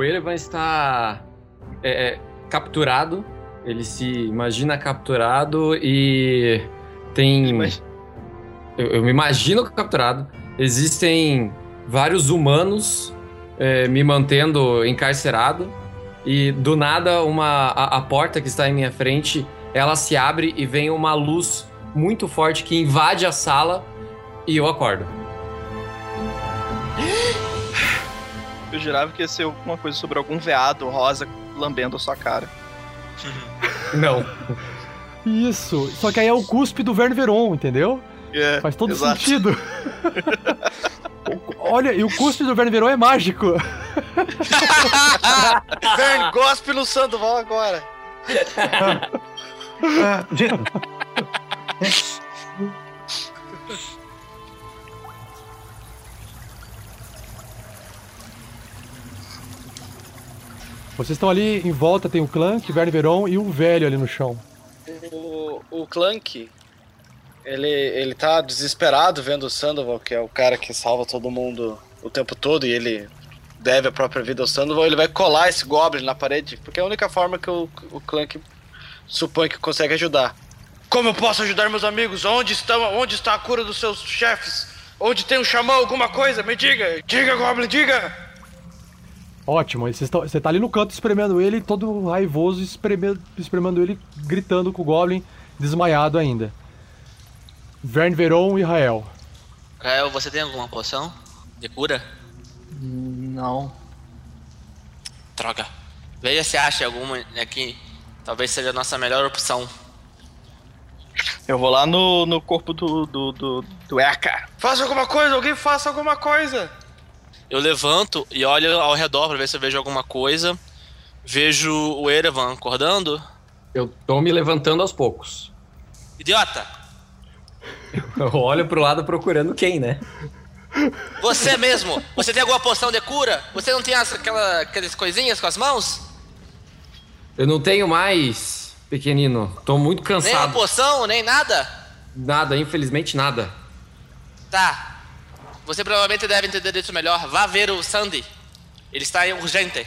O Erevan está é, é, capturado. Ele se imagina capturado e tem. Eu, eu me imagino capturado. Existem vários humanos é, me mantendo encarcerado. E do nada, uma, a, a porta que está em minha frente ela se abre e vem uma luz muito forte que invade a sala e eu acordo. Eu jurava que ia ser alguma coisa sobre algum veado rosa lambendo a sua cara. Não. Isso. Só que aí é o cuspe do Verne Veron, entendeu? É, Faz todo exato. sentido. [laughs] Olha, e o cuspe do Verne Veron é mágico. [laughs] Vern, gospe no Sandoval agora. Vocês estão ali em volta, tem o Clank, Verne Veron e o velho ali no chão. O, o Clank, ele, ele tá desesperado vendo o Sandoval, que é o cara que salva todo mundo o tempo todo e ele deve a própria vida ao Sandoval. Ele vai colar esse Goblin na parede, porque é a única forma que o, o Clank supõe que consegue ajudar. Como eu posso ajudar meus amigos? Onde estão? Onde está a cura dos seus chefes? Onde tem um xamã, alguma coisa? Me diga! Diga, Goblin, diga! Ótimo, você tá ali no canto espremendo ele, todo raivoso, espremendo, espremendo ele, gritando com o Goblin, desmaiado ainda. Verne Veron e Rael. Rael, você tem alguma poção de cura? Não. Droga. Veja se acha alguma aqui. Talvez seja a nossa melhor opção. Eu vou lá no, no corpo do, do, do, do Eka. Faça alguma coisa, alguém faça alguma coisa! Eu levanto e olho ao redor pra ver se eu vejo alguma coisa. Vejo o Erevan acordando. Eu tô me levantando aos poucos. Idiota! Eu olho pro lado procurando quem, né? Você mesmo! Você tem alguma poção de cura? Você não tem as, aquela, aquelas coisinhas com as mãos? Eu não tenho mais, pequenino. Tô muito Nem uma cansado. poção, nem nada? Nada, infelizmente nada. Tá. Você provavelmente deve entender isso melhor. Vá ver o Sandy. Ele está em urgente.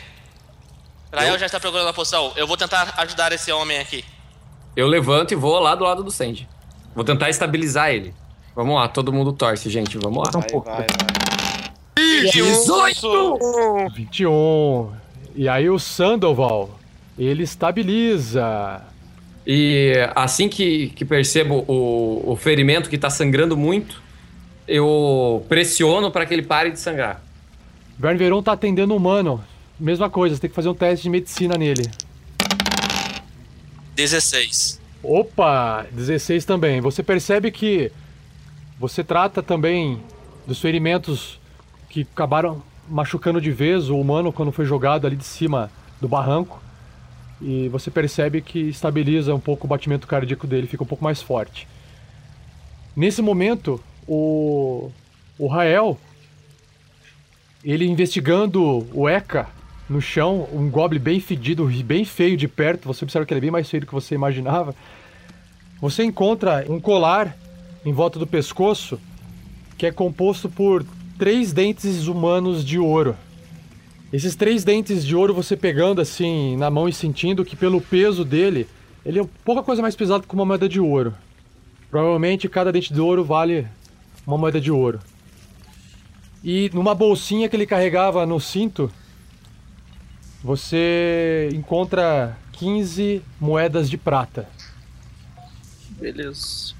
Rael Eu? já está procurando a poção. Eu vou tentar ajudar esse homem aqui. Eu levanto e vou lá do lado do Sandy. Vou tentar estabilizar ele. Vamos lá, todo mundo torce, gente. Vamos lá. um pouco. 18! 21. E aí o Sandoval, ele estabiliza. E assim que, que percebo o, o ferimento que tá sangrando muito, eu pressiono para que ele pare de sangrar. Verne Veron tá atendendo um humano. Mesma coisa, você tem que fazer um teste de medicina nele. 16. Opa, 16 também. Você percebe que você trata também dos ferimentos que acabaram machucando de vez o humano quando foi jogado ali de cima do barranco. E você percebe que estabiliza um pouco o batimento cardíaco dele, fica um pouco mais forte. Nesse momento, o, o Rael, ele investigando o Eka no chão, um goblin bem fedido, bem feio de perto, você observa que ele é bem mais feio do que você imaginava. Você encontra um colar em volta do pescoço que é composto por três dentes humanos de ouro. Esses três dentes de ouro você pegando assim na mão e sentindo que pelo peso dele, ele é pouca coisa mais pesado que uma moeda de ouro. Provavelmente cada dente de ouro vale uma moeda de ouro. E numa bolsinha que ele carregava no cinto, você encontra 15 moedas de prata. Beleza.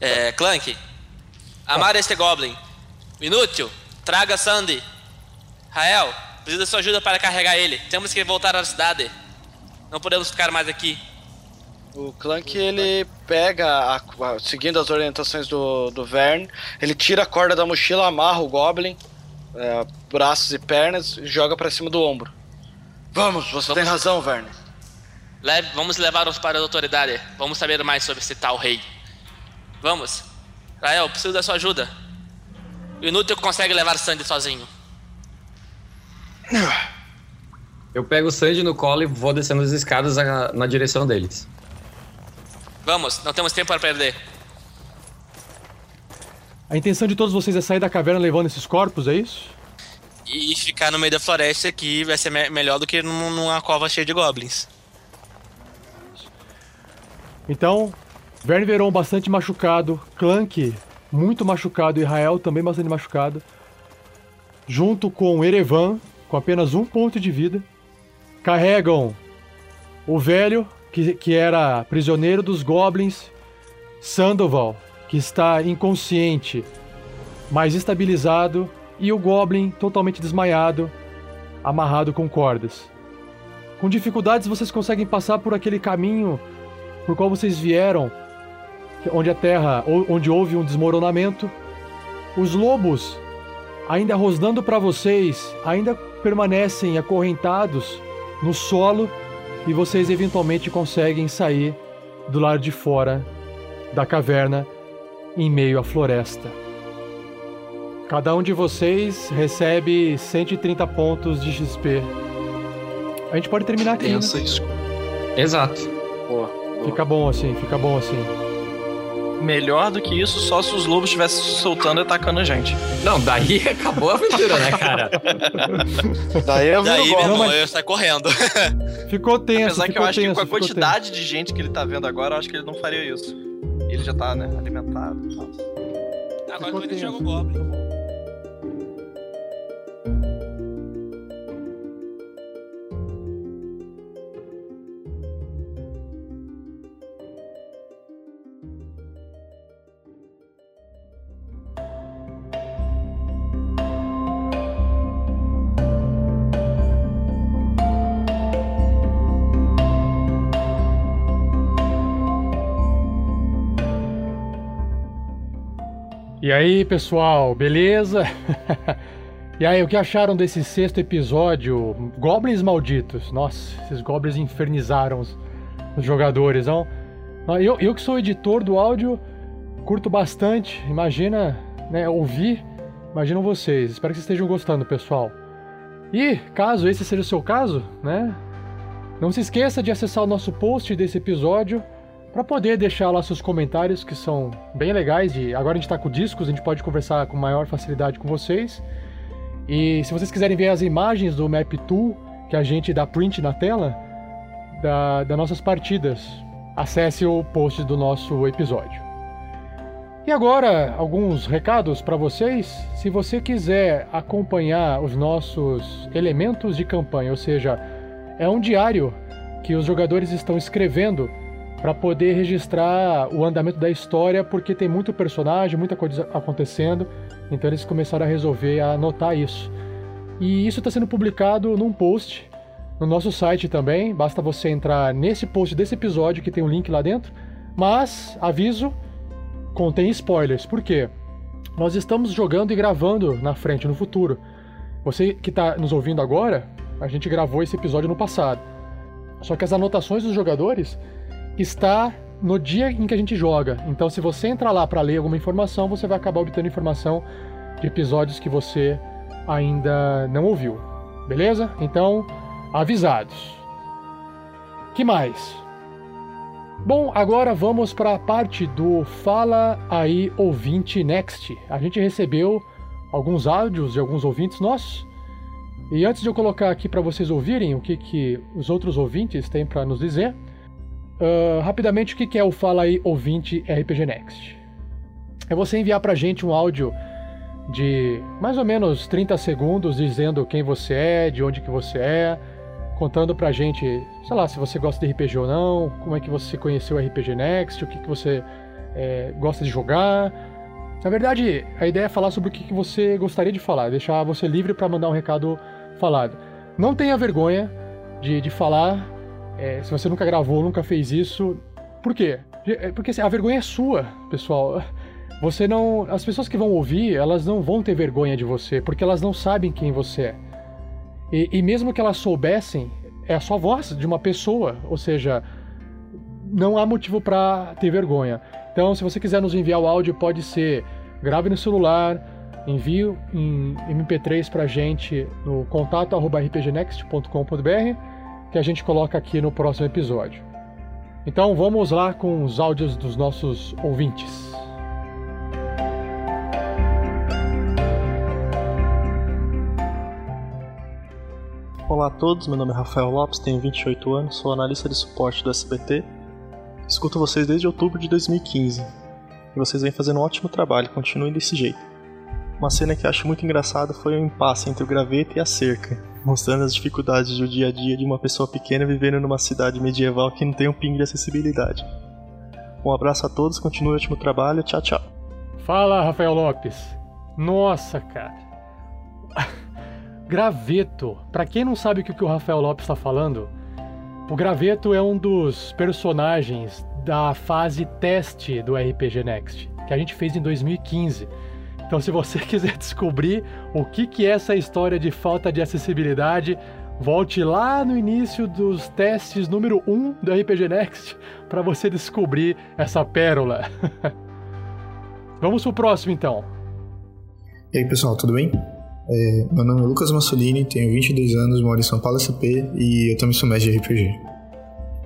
É, Clank. Amar este Goblin. Inútil. Traga Sandy. Rael. Preciso da sua ajuda para carregar ele. Temos que voltar à cidade. Não podemos ficar mais aqui. O Clank ele pega, a- a- seguindo as orientações do, do Vern, ele tira a corda da mochila, amarra o Goblin, é, braços e pernas e joga pra cima do ombro. Vamos, você tem razão, Vern. Leve, vamos levá-los para a autoridade. Vamos saber mais sobre esse tal rei. Vamos. Rael, preciso da sua ajuda. O inútil consegue levar Sandy sozinho. Eu pego o Sandy no colo e vou descendo as escadas na, na direção deles. Vamos, não temos tempo para perder. A intenção de todos vocês é sair da caverna levando esses corpos, é isso? E ficar no meio da floresta aqui vai ser me- melhor do que num- numa cova cheia de goblins. Então, Verne Veron bastante machucado, Clank muito machucado e Rael também bastante machucado. Junto com Erevan, com apenas um ponto de vida. Carregam o velho, que, que era prisioneiro dos goblins, Sandoval, que está inconsciente, mas estabilizado, e o goblin totalmente desmaiado, amarrado com cordas. Com dificuldades vocês conseguem passar por aquele caminho por qual vocês vieram, onde a terra, onde houve um desmoronamento. Os lobos, ainda rosnando para vocês, ainda permanecem acorrentados no solo e vocês eventualmente conseguem sair do lado de fora da caverna em meio à floresta. Cada um de vocês recebe 130 pontos de XP. A gente pode terminar aqui. Né? Pensa isso. Exato. Fica bom assim, fica bom assim. Melhor do que isso, só se os lobos estivessem se soltando e atacando a gente. Não, daí [laughs] acabou a aventura, né, cara? Daí eu Daí, meu irmão, eu saio correndo. [laughs] Ficou tenso, Apesar que ficou eu acho que tenso, com a quantidade de gente que ele tá vendo agora, eu acho que ele não faria isso. Ele já tá, né, alimentado e. Agora que ele tenso. joga o Goblin. E aí, pessoal, beleza? [laughs] e aí, o que acharam desse sexto episódio? Goblins malditos. Nossa, esses goblins infernizaram os, os jogadores, não? Ah, Eu, eu que sou editor do áudio, curto bastante. Imagina, né, ouvir. Imaginam vocês. Espero que vocês estejam gostando, pessoal. E, caso esse seja o seu caso, né? Não se esqueça de acessar o nosso post desse episódio para poder deixar lá seus comentários que são bem legais. E agora a gente está com discos, a gente pode conversar com maior facilidade com vocês. E se vocês quiserem ver as imagens do Map Tool que a gente dá print na tela da, das nossas partidas, acesse o post do nosso episódio. E agora, alguns recados para vocês. Se você quiser acompanhar os nossos elementos de campanha, ou seja, é um diário que os jogadores estão escrevendo para poder registrar o andamento da história, porque tem muito personagem, muita coisa acontecendo, então eles começaram a resolver a anotar isso. E isso está sendo publicado num post no nosso site também, basta você entrar nesse post desse episódio que tem um link lá dentro. Mas, aviso, contém spoilers. Por quê? Nós estamos jogando e gravando na frente, no futuro. Você que está nos ouvindo agora, a gente gravou esse episódio no passado. Só que as anotações dos jogadores está no dia em que a gente joga. Então, se você entrar lá para ler alguma informação, você vai acabar obtendo informação de episódios que você ainda não ouviu. Beleza? Então, avisados. Que mais? Bom, agora vamos para a parte do Fala aí ouvinte next. A gente recebeu alguns áudios de alguns ouvintes nossos. E antes de eu colocar aqui para vocês ouvirem o que, que os outros ouvintes têm para nos dizer, ah, rapidamente o que, é o Fala aí ouvinte RPG Next? É você enviar para a gente um áudio de mais ou menos 30 segundos dizendo quem você é, de onde que você é, contando pra gente, sei lá, se você gosta de RPG ou não, como é que você conheceu o RPG Next, o que, que você é, gosta de jogar. Na verdade, a ideia é falar sobre o que, que você gostaria de falar, deixar você livre para mandar um recado falado. Não tenha vergonha de, de falar. É, se você nunca gravou, nunca fez isso. Por quê? É, Porque assim, a vergonha é sua, pessoal. Você não. As pessoas que vão ouvir, elas não vão ter vergonha de você, porque elas não sabem quem você é. E, e mesmo que elas soubessem, é a sua voz de uma pessoa. Ou seja, não há motivo para ter vergonha. Então, se você quiser nos enviar o áudio, pode ser grave no celular, envie em MP3 pra gente no contato@rpgnext.com.br que a gente coloca aqui no próximo episódio. Então, vamos lá com os áudios dos nossos ouvintes. Olá a todos, meu nome é Rafael Lopes, tenho 28 anos, sou analista de suporte do SBT. Escuto vocês desde outubro de 2015. E vocês vêm fazendo um ótimo trabalho, continuem desse jeito. Uma cena que acho muito engraçada foi o impasse entre o graveto e a cerca, mostrando as dificuldades do dia a dia de uma pessoa pequena vivendo numa cidade medieval que não tem um pingo de acessibilidade. Um abraço a todos, continue o ótimo trabalho, tchau tchau. Fala, Rafael Lopes. Nossa, cara. [laughs] Graveto. Pra quem não sabe o que o Rafael Lopes está falando, o Graveto é um dos personagens da fase teste do RPG Next, que a gente fez em 2015. Então, se você [laughs] quiser descobrir o que, que é essa história de falta de acessibilidade, volte lá no início dos testes número 1 do RPG Next para você descobrir essa pérola. [laughs] Vamos pro próximo então. E aí pessoal, tudo bem? É, meu nome é Lucas Massolini, tenho 22 anos, moro em São Paulo SP e eu também sou mestre de RPG.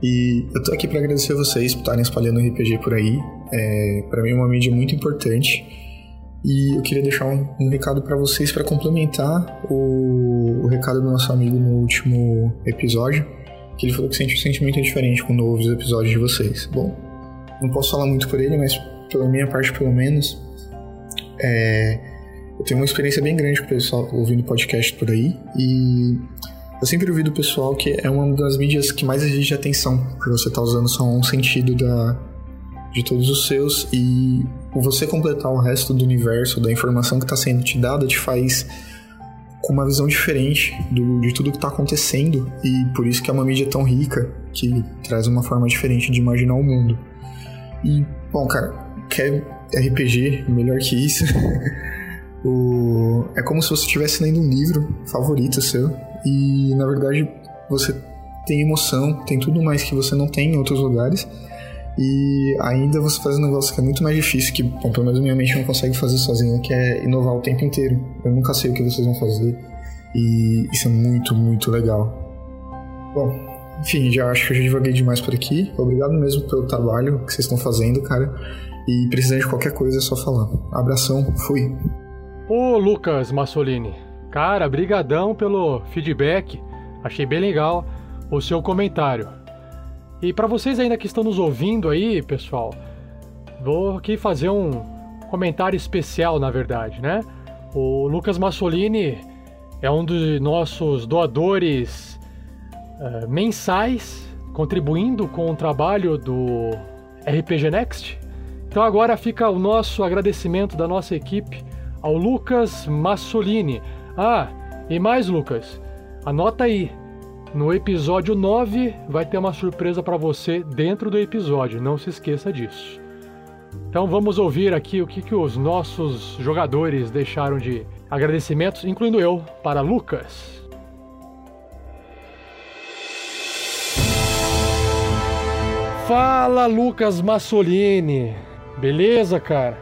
E eu tô aqui para agradecer vocês por estarem espalhando RPG por aí. É, para mim é uma mídia muito importante e eu queria deixar um, um recado para vocês para complementar o, o recado do nosso amigo no último episódio, que ele falou que sente um sentimento diferente com novos episódios de vocês. Bom, não posso falar muito por ele, mas pela minha parte pelo menos, é, eu tenho uma experiência bem grande com o pessoal ouvindo podcast por aí e eu sempre ouvi do pessoal que é uma das mídias que mais exige atenção, porque você está usando só um sentido da, de todos os seus e você completar o resto do universo, da informação que está sendo te dada, te faz com uma visão diferente do, de tudo que está acontecendo e por isso que é uma mídia tão rica que traz uma forma diferente de imaginar o mundo. E, bom, cara, quer RPG melhor que isso? [laughs] o... É como se você estivesse lendo um livro favorito seu e, na verdade, você tem emoção, tem tudo mais que você não tem em outros lugares e ainda você faz um negócio que é muito mais difícil, que, bom, pelo menos minha mente não consegue fazer sozinha, que é inovar o tempo inteiro. Eu nunca sei o que vocês vão fazer e isso é muito, muito legal. Bom, enfim, já acho que eu já divaguei demais por aqui. Obrigado mesmo pelo trabalho que vocês estão fazendo, cara. E precisando de qualquer coisa é só falar. Abração, fui. Ô Lucas Massolini, cara, brigadão pelo feedback. Achei bem legal o seu comentário. E para vocês ainda que estão nos ouvindo aí, pessoal, vou aqui fazer um comentário especial, na verdade, né? O Lucas Massolini é um dos nossos doadores uh, mensais, contribuindo com o trabalho do RPG Next. Então agora fica o nosso agradecimento da nossa equipe ao Lucas Massolini. Ah, e mais, Lucas, anota aí. No episódio 9 vai ter uma surpresa para você dentro do episódio, não se esqueça disso. Então vamos ouvir aqui o que, que os nossos jogadores deixaram de agradecimentos, incluindo eu, para Lucas. Fala Lucas Massolini, beleza, cara?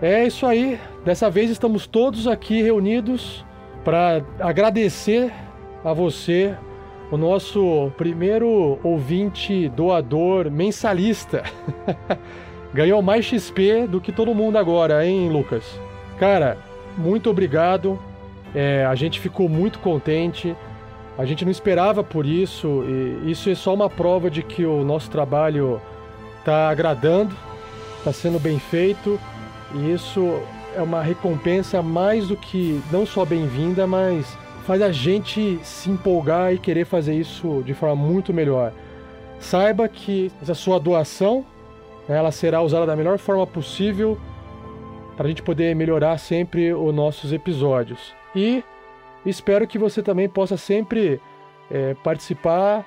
É isso aí. Dessa vez estamos todos aqui reunidos para agradecer a você, o nosso primeiro ouvinte doador mensalista. [laughs] Ganhou mais XP do que todo mundo agora, hein, Lucas? Cara, muito obrigado. É, a gente ficou muito contente. A gente não esperava por isso, e isso é só uma prova de que o nosso trabalho está agradando, está sendo bem feito, e isso é uma recompensa mais do que não só bem-vinda, mas faz a gente se empolgar e querer fazer isso de forma muito melhor. Saiba que essa sua doação né, ela será usada da melhor forma possível para a gente poder melhorar sempre os nossos episódios. E Espero que você também possa sempre é, participar,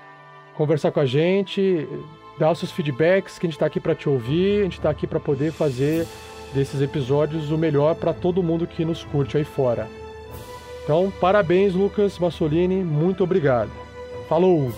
conversar com a gente, dar os seus feedbacks, que a gente está aqui para te ouvir, a gente está aqui para poder fazer desses episódios o melhor para todo mundo que nos curte aí fora. Então, parabéns, Lucas Massolini, muito obrigado. Falou!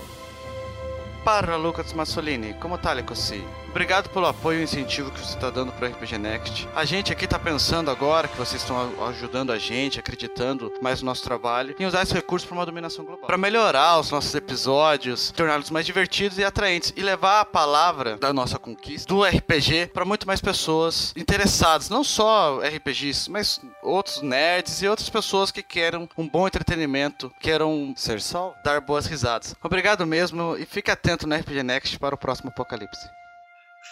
Para Lucas Massolini, como tá, Lecossi? Obrigado pelo apoio e incentivo que você está dando para o RPG Next. A gente aqui está pensando agora que vocês estão ajudando a gente, acreditando mais no nosso trabalho, em usar esse recurso para uma dominação global. Para melhorar os nossos episódios, torná-los mais divertidos e atraentes e levar a palavra da nossa conquista do RPG para muito mais pessoas interessadas, não só RPGs, mas outros nerds e outras pessoas que querem um bom entretenimento, queiram ser salvo, dar boas risadas. Obrigado mesmo e fique atento no RPG Next para o próximo apocalipse.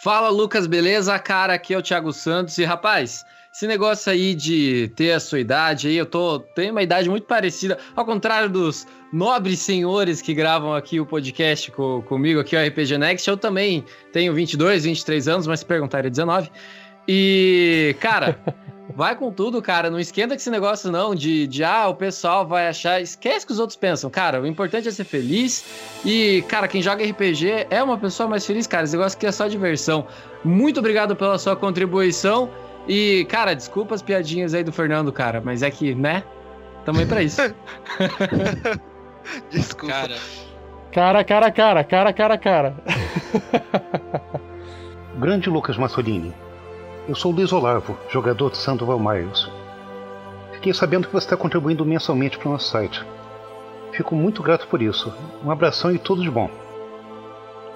Fala Lucas, beleza? Cara, aqui é o Thiago Santos e rapaz, esse negócio aí de ter a sua idade aí, eu tô tenho uma idade muito parecida, ao contrário dos nobres senhores que gravam aqui o podcast com, comigo aqui o RPG Next, eu também tenho 22, 23 anos, mas se perguntar é 19. E, cara, [laughs] vai com tudo, cara. Não esquenta com esse negócio, não, de, de ah, o pessoal vai achar. Esquece o que os outros pensam, cara. O importante é ser feliz. E, cara, quem joga RPG é uma pessoa mais feliz, cara. Esse negócio aqui é só diversão. Muito obrigado pela sua contribuição. E, cara, desculpa as piadinhas aí do Fernando, cara, mas é que, né? Também para isso. [laughs] desculpa. Cara. Cara, cara, cara, cara, cara, cara. Grande Lucas Massolini. Eu sou Luiz Olavo, jogador de Sandoval Miles. Fiquei sabendo que você está contribuindo mensalmente para o nosso site. Fico muito grato por isso. Um abração e tudo de bom.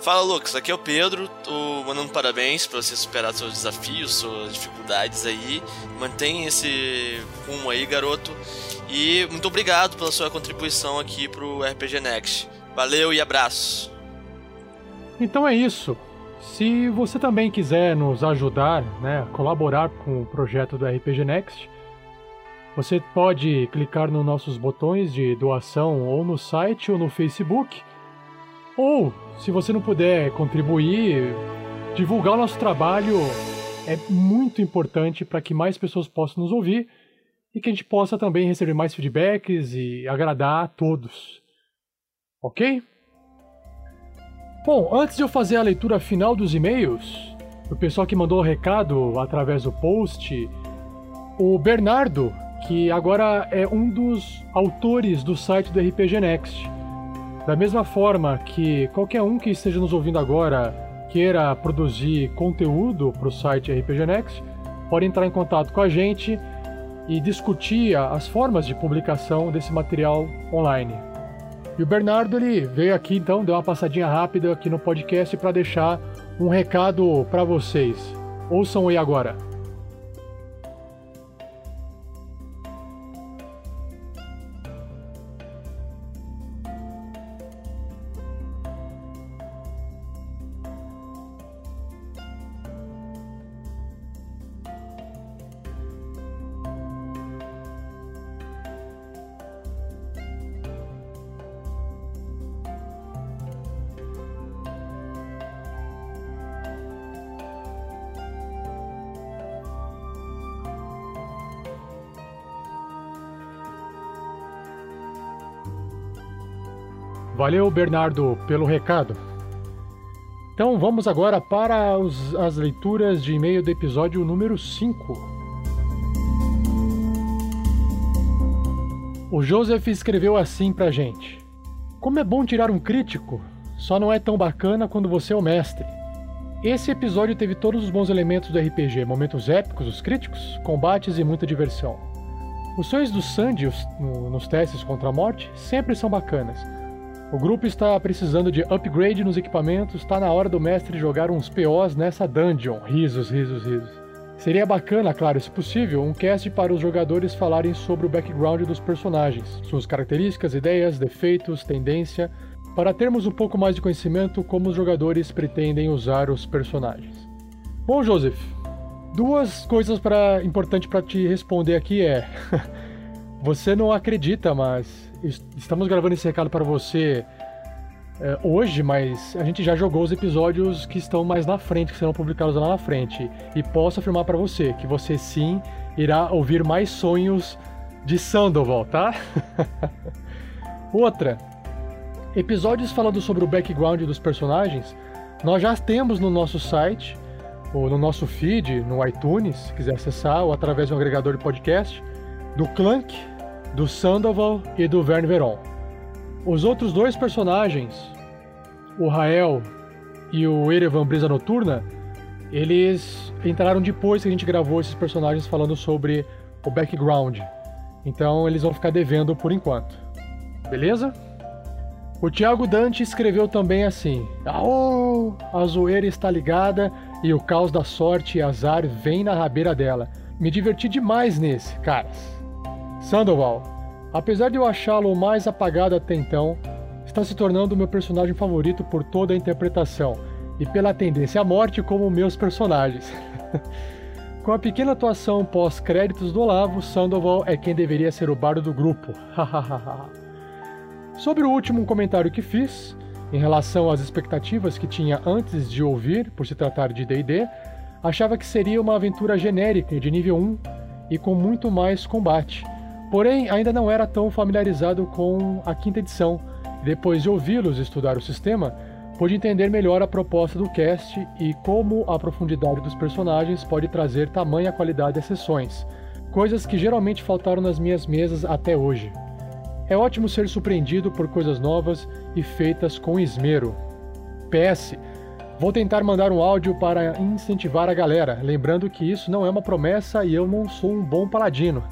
Fala Lucas, aqui é o Pedro, tô mandando parabéns para você superar seus desafios, suas dificuldades aí. Mantenha esse rumo aí, garoto. E muito obrigado pela sua contribuição aqui pro RPG Next. Valeu e abraço. Então é isso. Se você também quiser nos ajudar, né, colaborar com o projeto do RPG Next, você pode clicar nos nossos botões de doação ou no site ou no Facebook. Ou, se você não puder contribuir, divulgar o nosso trabalho é muito importante para que mais pessoas possam nos ouvir e que a gente possa também receber mais feedbacks e agradar a todos. Ok? Bom, antes de eu fazer a leitura final dos e-mails, o pessoal que mandou o recado através do post, o Bernardo, que agora é um dos autores do site do RPG Next. Da mesma forma que qualquer um que esteja nos ouvindo agora queira produzir conteúdo para o site RPG Next, pode entrar em contato com a gente e discutir as formas de publicação desse material online. E o Bernardo ele veio aqui então, deu uma passadinha rápida aqui no podcast para deixar um recado para vocês. Ouçam aí agora. Valeu, Bernardo, pelo recado. Então vamos agora para os, as leituras de e-mail do episódio número 5. O Joseph escreveu assim pra gente: Como é bom tirar um crítico, só não é tão bacana quando você é o mestre. Esse episódio teve todos os bons elementos do RPG: momentos épicos, os críticos, combates e muita diversão. Os sonhos do Sandy no, nos testes contra a morte sempre são bacanas o grupo está precisando de upgrade nos equipamentos, está na hora do mestre jogar uns POs nessa dungeon. Risos, risos, risos. Seria bacana, claro, se possível, um cast para os jogadores falarem sobre o background dos personagens, suas características, ideias, defeitos, tendência, para termos um pouco mais de conhecimento como os jogadores pretendem usar os personagens. Bom, Joseph, duas coisas para importante para te responder aqui é [laughs] você não acredita, mas estamos gravando esse recado para você é, hoje, mas a gente já jogou os episódios que estão mais na frente, que serão publicados lá na frente. E posso afirmar para você que você sim irá ouvir mais sonhos de Sandoval, tá? [laughs] Outra, episódios falando sobre o background dos personagens, nós já temos no nosso site, ou no nosso feed, no iTunes, se quiser acessar, ou através de um agregador de podcast, do Clank, do Sandoval e do Verne Veron. Os outros dois personagens, o Rael e o Erevan Brisa Noturna, eles entraram depois que a gente gravou esses personagens falando sobre o background. Então eles vão ficar devendo por enquanto. Beleza? O Thiago Dante escreveu também assim: Aô, a zoeira está ligada e o caos da sorte e azar vem na rabeira dela. Me diverti demais nesse, caras. Sandoval, apesar de eu achá-lo mais apagado até então, está se tornando meu personagem favorito por toda a interpretação e pela tendência à morte como meus personagens. [laughs] Com a pequena atuação pós-créditos do Olavo, Sandoval é quem deveria ser o bardo do grupo. [laughs] Sobre o último comentário que fiz, em relação às expectativas que tinha antes de ouvir, por se tratar de DD, achava que seria uma aventura genérica de nível 1 e com muito mais combate. Porém, ainda não era tão familiarizado com a quinta edição. Depois de ouvi-los estudar o sistema, pude entender melhor a proposta do cast e como a profundidade dos personagens pode trazer tamanha qualidade às sessões, coisas que geralmente faltaram nas minhas mesas até hoje. É ótimo ser surpreendido por coisas novas e feitas com esmero. PS, vou tentar mandar um áudio para incentivar a galera, lembrando que isso não é uma promessa e eu não sou um bom paladino.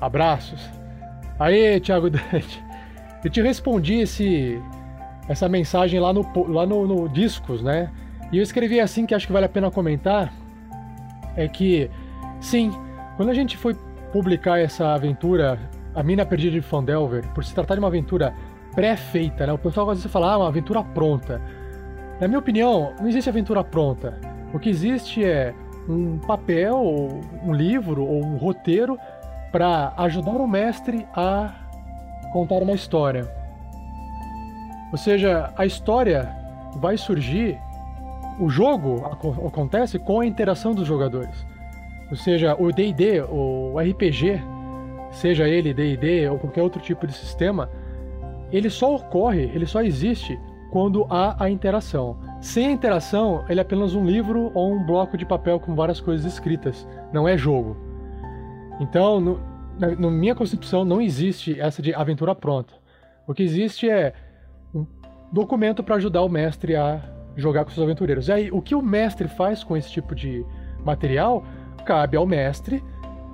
Abraços. Aê, Thiago [laughs] Dante. Eu te respondi esse, essa mensagem lá no, lá no, no Discos, né? E eu escrevi assim que acho que vale a pena comentar. É que, sim, quando a gente foi publicar essa aventura, A Mina Perdida de Fandelver, por se tratar de uma aventura pré-feita, né? O pessoal às vezes fala, ah, uma aventura pronta. Na minha opinião, não existe aventura pronta. O que existe é um papel, um livro ou um roteiro para ajudar o mestre a contar uma história. Ou seja, a história vai surgir, o jogo acontece com a interação dos jogadores. Ou seja, o D&D, o RPG, seja ele D&D ou qualquer outro tipo de sistema, ele só ocorre, ele só existe quando há a interação. Sem a interação, ele é apenas um livro ou um bloco de papel com várias coisas escritas, não é jogo. Então, no, na, na minha concepção, não existe essa de aventura pronta. O que existe é um documento para ajudar o mestre a jogar com seus aventureiros. E aí, o que o mestre faz com esse tipo de material cabe ao mestre,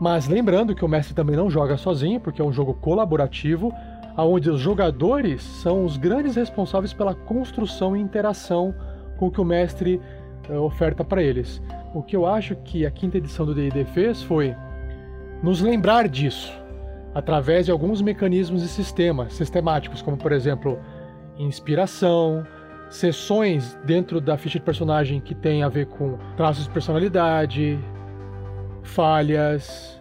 mas lembrando que o mestre também não joga sozinho, porque é um jogo colaborativo, onde os jogadores são os grandes responsáveis pela construção e interação com o que o mestre uh, oferta para eles. O que eu acho que a quinta edição do D&D fez foi nos lembrar disso através de alguns mecanismos e sistemas sistemáticos, como por exemplo inspiração, sessões dentro da ficha de personagem que tem a ver com traços de personalidade, falhas,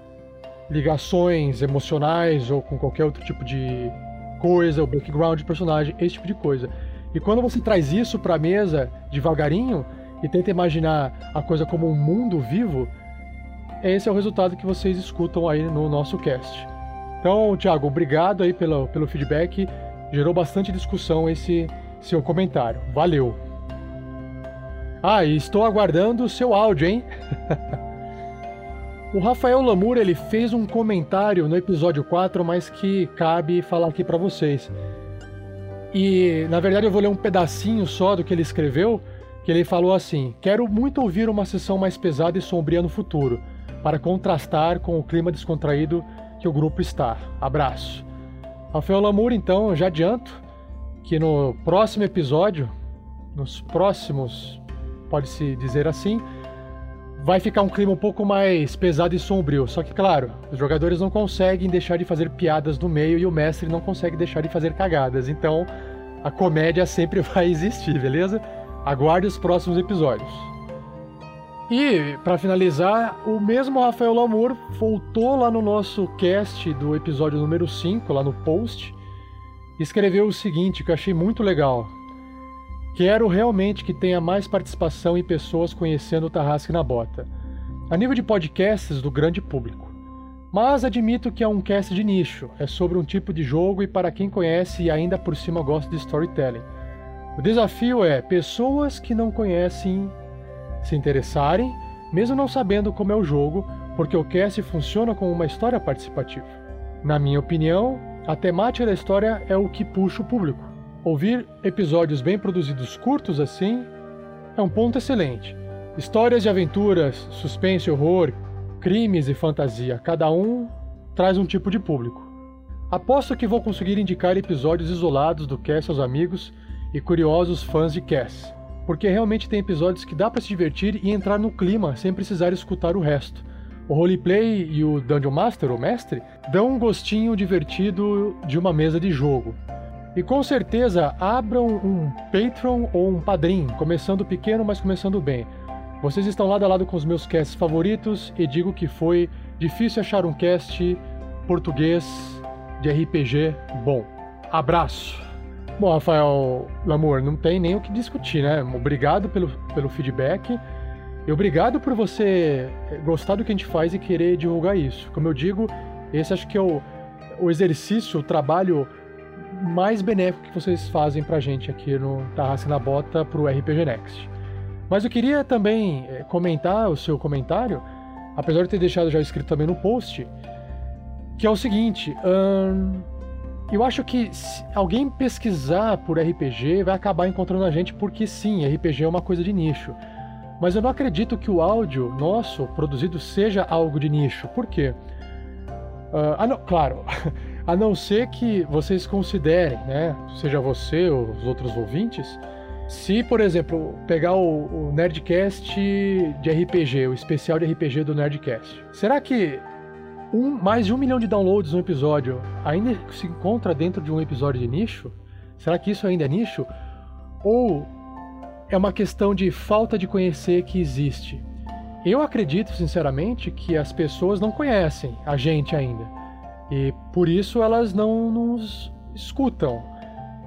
ligações emocionais ou com qualquer outro tipo de coisa, o background de personagem, esse tipo de coisa. E quando você traz isso para a mesa devagarinho e tenta imaginar a coisa como um mundo vivo, esse é o resultado que vocês escutam aí no nosso cast. Então, Thiago, obrigado aí pelo, pelo feedback. Gerou bastante discussão esse seu comentário. Valeu! Ah, e estou aguardando o seu áudio, hein? [laughs] o Rafael Lamour ele fez um comentário no episódio 4, mas que cabe falar aqui para vocês. E, na verdade, eu vou ler um pedacinho só do que ele escreveu, que ele falou assim: "Quero muito ouvir uma sessão mais pesada e sombria no futuro para contrastar com o clima descontraído que o grupo está. Abraço. Rafael Lamour, então, já adianto que no próximo episódio, nos próximos, pode-se dizer assim, vai ficar um clima um pouco mais pesado e sombrio. Só que, claro, os jogadores não conseguem deixar de fazer piadas no meio e o mestre não consegue deixar de fazer cagadas. Então, a comédia sempre [laughs] vai existir, beleza? Aguarde os próximos episódios. E, para finalizar, o mesmo Rafael Lamour voltou lá no nosso cast do episódio número 5, lá no post, escreveu o seguinte, que eu achei muito legal. Quero realmente que tenha mais participação e pessoas conhecendo o Tarrasque na Bota, a nível de podcasts do grande público. Mas admito que é um cast de nicho, é sobre um tipo de jogo e para quem conhece e ainda por cima gosta de storytelling. O desafio é pessoas que não conhecem se interessarem, mesmo não sabendo como é o jogo, porque o cast funciona como uma história participativa. Na minha opinião, a temática da história é o que puxa o público. Ouvir episódios bem produzidos curtos assim é um ponto excelente. Histórias de aventuras, suspense, horror, crimes e fantasia, cada um traz um tipo de público. Aposto que vou conseguir indicar episódios isolados do cast aos amigos e curiosos fãs de cast, porque realmente tem episódios que dá para se divertir e entrar no clima sem precisar escutar o resto. O roleplay e o Dungeon Master, o mestre, dão um gostinho divertido de uma mesa de jogo. E com certeza abram um Patreon ou um Padrim, começando pequeno, mas começando bem. Vocês estão lado a lado com os meus casts favoritos e digo que foi difícil achar um cast português de RPG bom. Abraço! Bom, Rafael Lamour, não tem nem o que discutir, né? Obrigado pelo, pelo feedback e obrigado por você gostar do que a gente faz e querer divulgar isso. Como eu digo, esse acho que é o, o exercício, o trabalho mais benéfico que vocês fazem pra gente aqui no Tarraça na Bota pro RPG Next. Mas eu queria também eh, comentar o seu comentário, apesar de ter deixado já escrito também no post, que é o seguinte: hum, eu acho que se alguém pesquisar por RPG vai acabar encontrando a gente, porque sim, RPG é uma coisa de nicho. Mas eu não acredito que o áudio nosso produzido seja algo de nicho. Por quê? Uh, ah, não, claro, [laughs] a não ser que vocês considerem, né, seja você ou os outros ouvintes, se, por exemplo, pegar o, o, Nerdcast de RPG, o especial de RPG do Nerdcast, será que um, mais de um milhão de downloads no episódio ainda se encontra dentro de um episódio de nicho? Será que isso ainda é nicho? Ou é uma questão de falta de conhecer que existe? Eu acredito, sinceramente, que as pessoas não conhecem a gente ainda. E por isso elas não nos escutam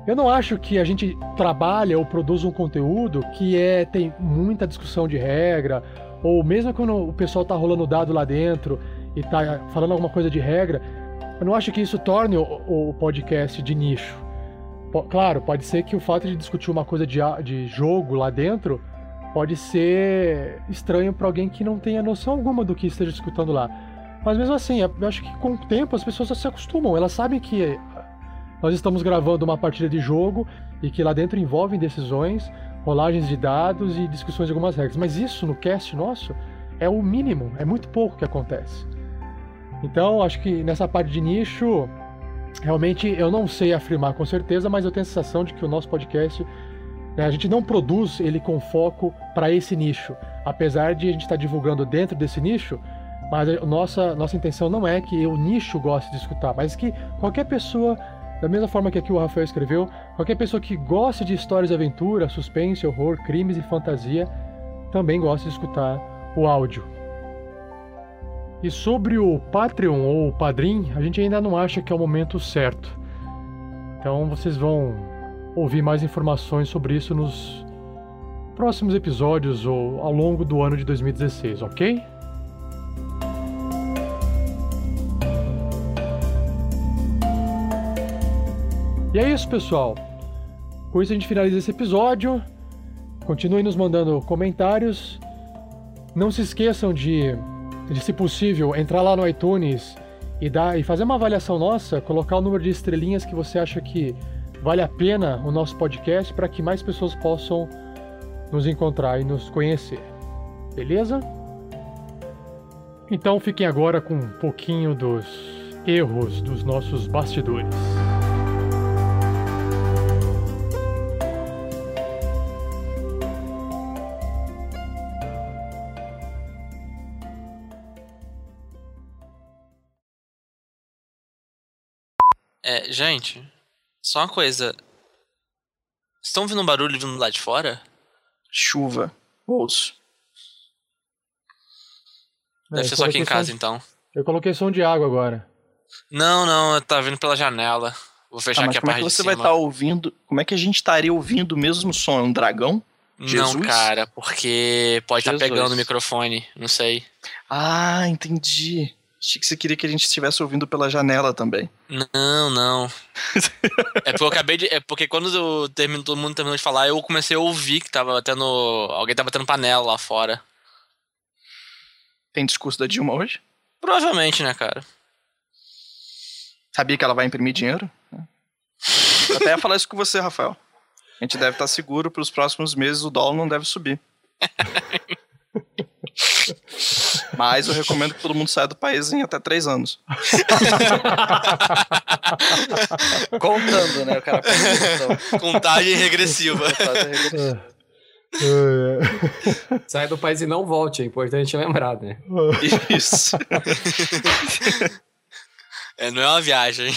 eu não acho que a gente trabalha ou produz um conteúdo que é tem muita discussão de regra, ou mesmo quando o pessoal tá rolando dado lá dentro e tá falando alguma coisa de regra, eu não acho que isso torne o, o podcast de nicho. Claro, pode ser que o fato de discutir uma coisa de, de jogo lá dentro pode ser estranho para alguém que não tenha noção alguma do que esteja escutando lá. Mas mesmo assim, eu acho que com o tempo as pessoas se acostumam, elas sabem que nós estamos gravando uma partida de jogo e que lá dentro envolvem decisões, rolagens de dados e discussões de algumas regras. Mas isso no cast nosso é o mínimo, é muito pouco que acontece. Então, acho que nessa parte de nicho, realmente eu não sei afirmar com certeza, mas eu tenho a sensação de que o nosso podcast, né, a gente não produz ele com foco para esse nicho. Apesar de a gente estar tá divulgando dentro desse nicho, mas a nossa, nossa intenção não é que o nicho goste de escutar, mas que qualquer pessoa da mesma forma que aqui o Rafael escreveu, qualquer pessoa que goste de histórias de aventura, suspense, horror, crimes e fantasia também gosta de escutar o áudio. E sobre o Patreon ou o Padrim, a gente ainda não acha que é o momento certo. Então vocês vão ouvir mais informações sobre isso nos próximos episódios ou ao longo do ano de 2016, ok? E é isso, pessoal. Com isso a gente finaliza esse episódio. Continuem nos mandando comentários. Não se esqueçam de, de se possível, entrar lá no iTunes e, dar, e fazer uma avaliação nossa, colocar o número de estrelinhas que você acha que vale a pena o nosso podcast para que mais pessoas possam nos encontrar e nos conhecer. Beleza? Então fiquem agora com um pouquinho dos erros dos nossos bastidores. É, gente, só uma coisa. Estão ouvindo um barulho vindo lá de fora? Chuva. Ouço. Deve É, ser só aqui em casa, som- então. Eu coloquei som de água agora. Não, não, tá vindo pela janela. Vou fechar Ah, aqui a como é parte que de você cima. vai estar ouvindo? Como é que a gente estaria ouvindo o mesmo som? É um dragão? Jesus? Não, cara, porque pode estar Jesus. pegando o microfone, não sei. Ah, entendi. Achei que você queria que a gente estivesse ouvindo pela janela também. Não, não. [laughs] é porque eu acabei de. É porque quando eu termino, todo mundo terminou de falar, eu comecei a ouvir que tava tendo. Alguém tava tendo panela lá fora. Tem discurso da Dilma hoje? Provavelmente, né, cara? Sabia que ela vai imprimir dinheiro? Eu até ia falar isso com você, Rafael. A gente deve estar seguro para os próximos meses, o dólar não deve subir. [laughs] Mas eu recomendo que todo mundo saia do país em até três anos. [laughs] Contando, né? O cara Contagem regressiva. [laughs] Sai do país e não volte, é importante lembrar, né? Isso. É, não é uma viagem.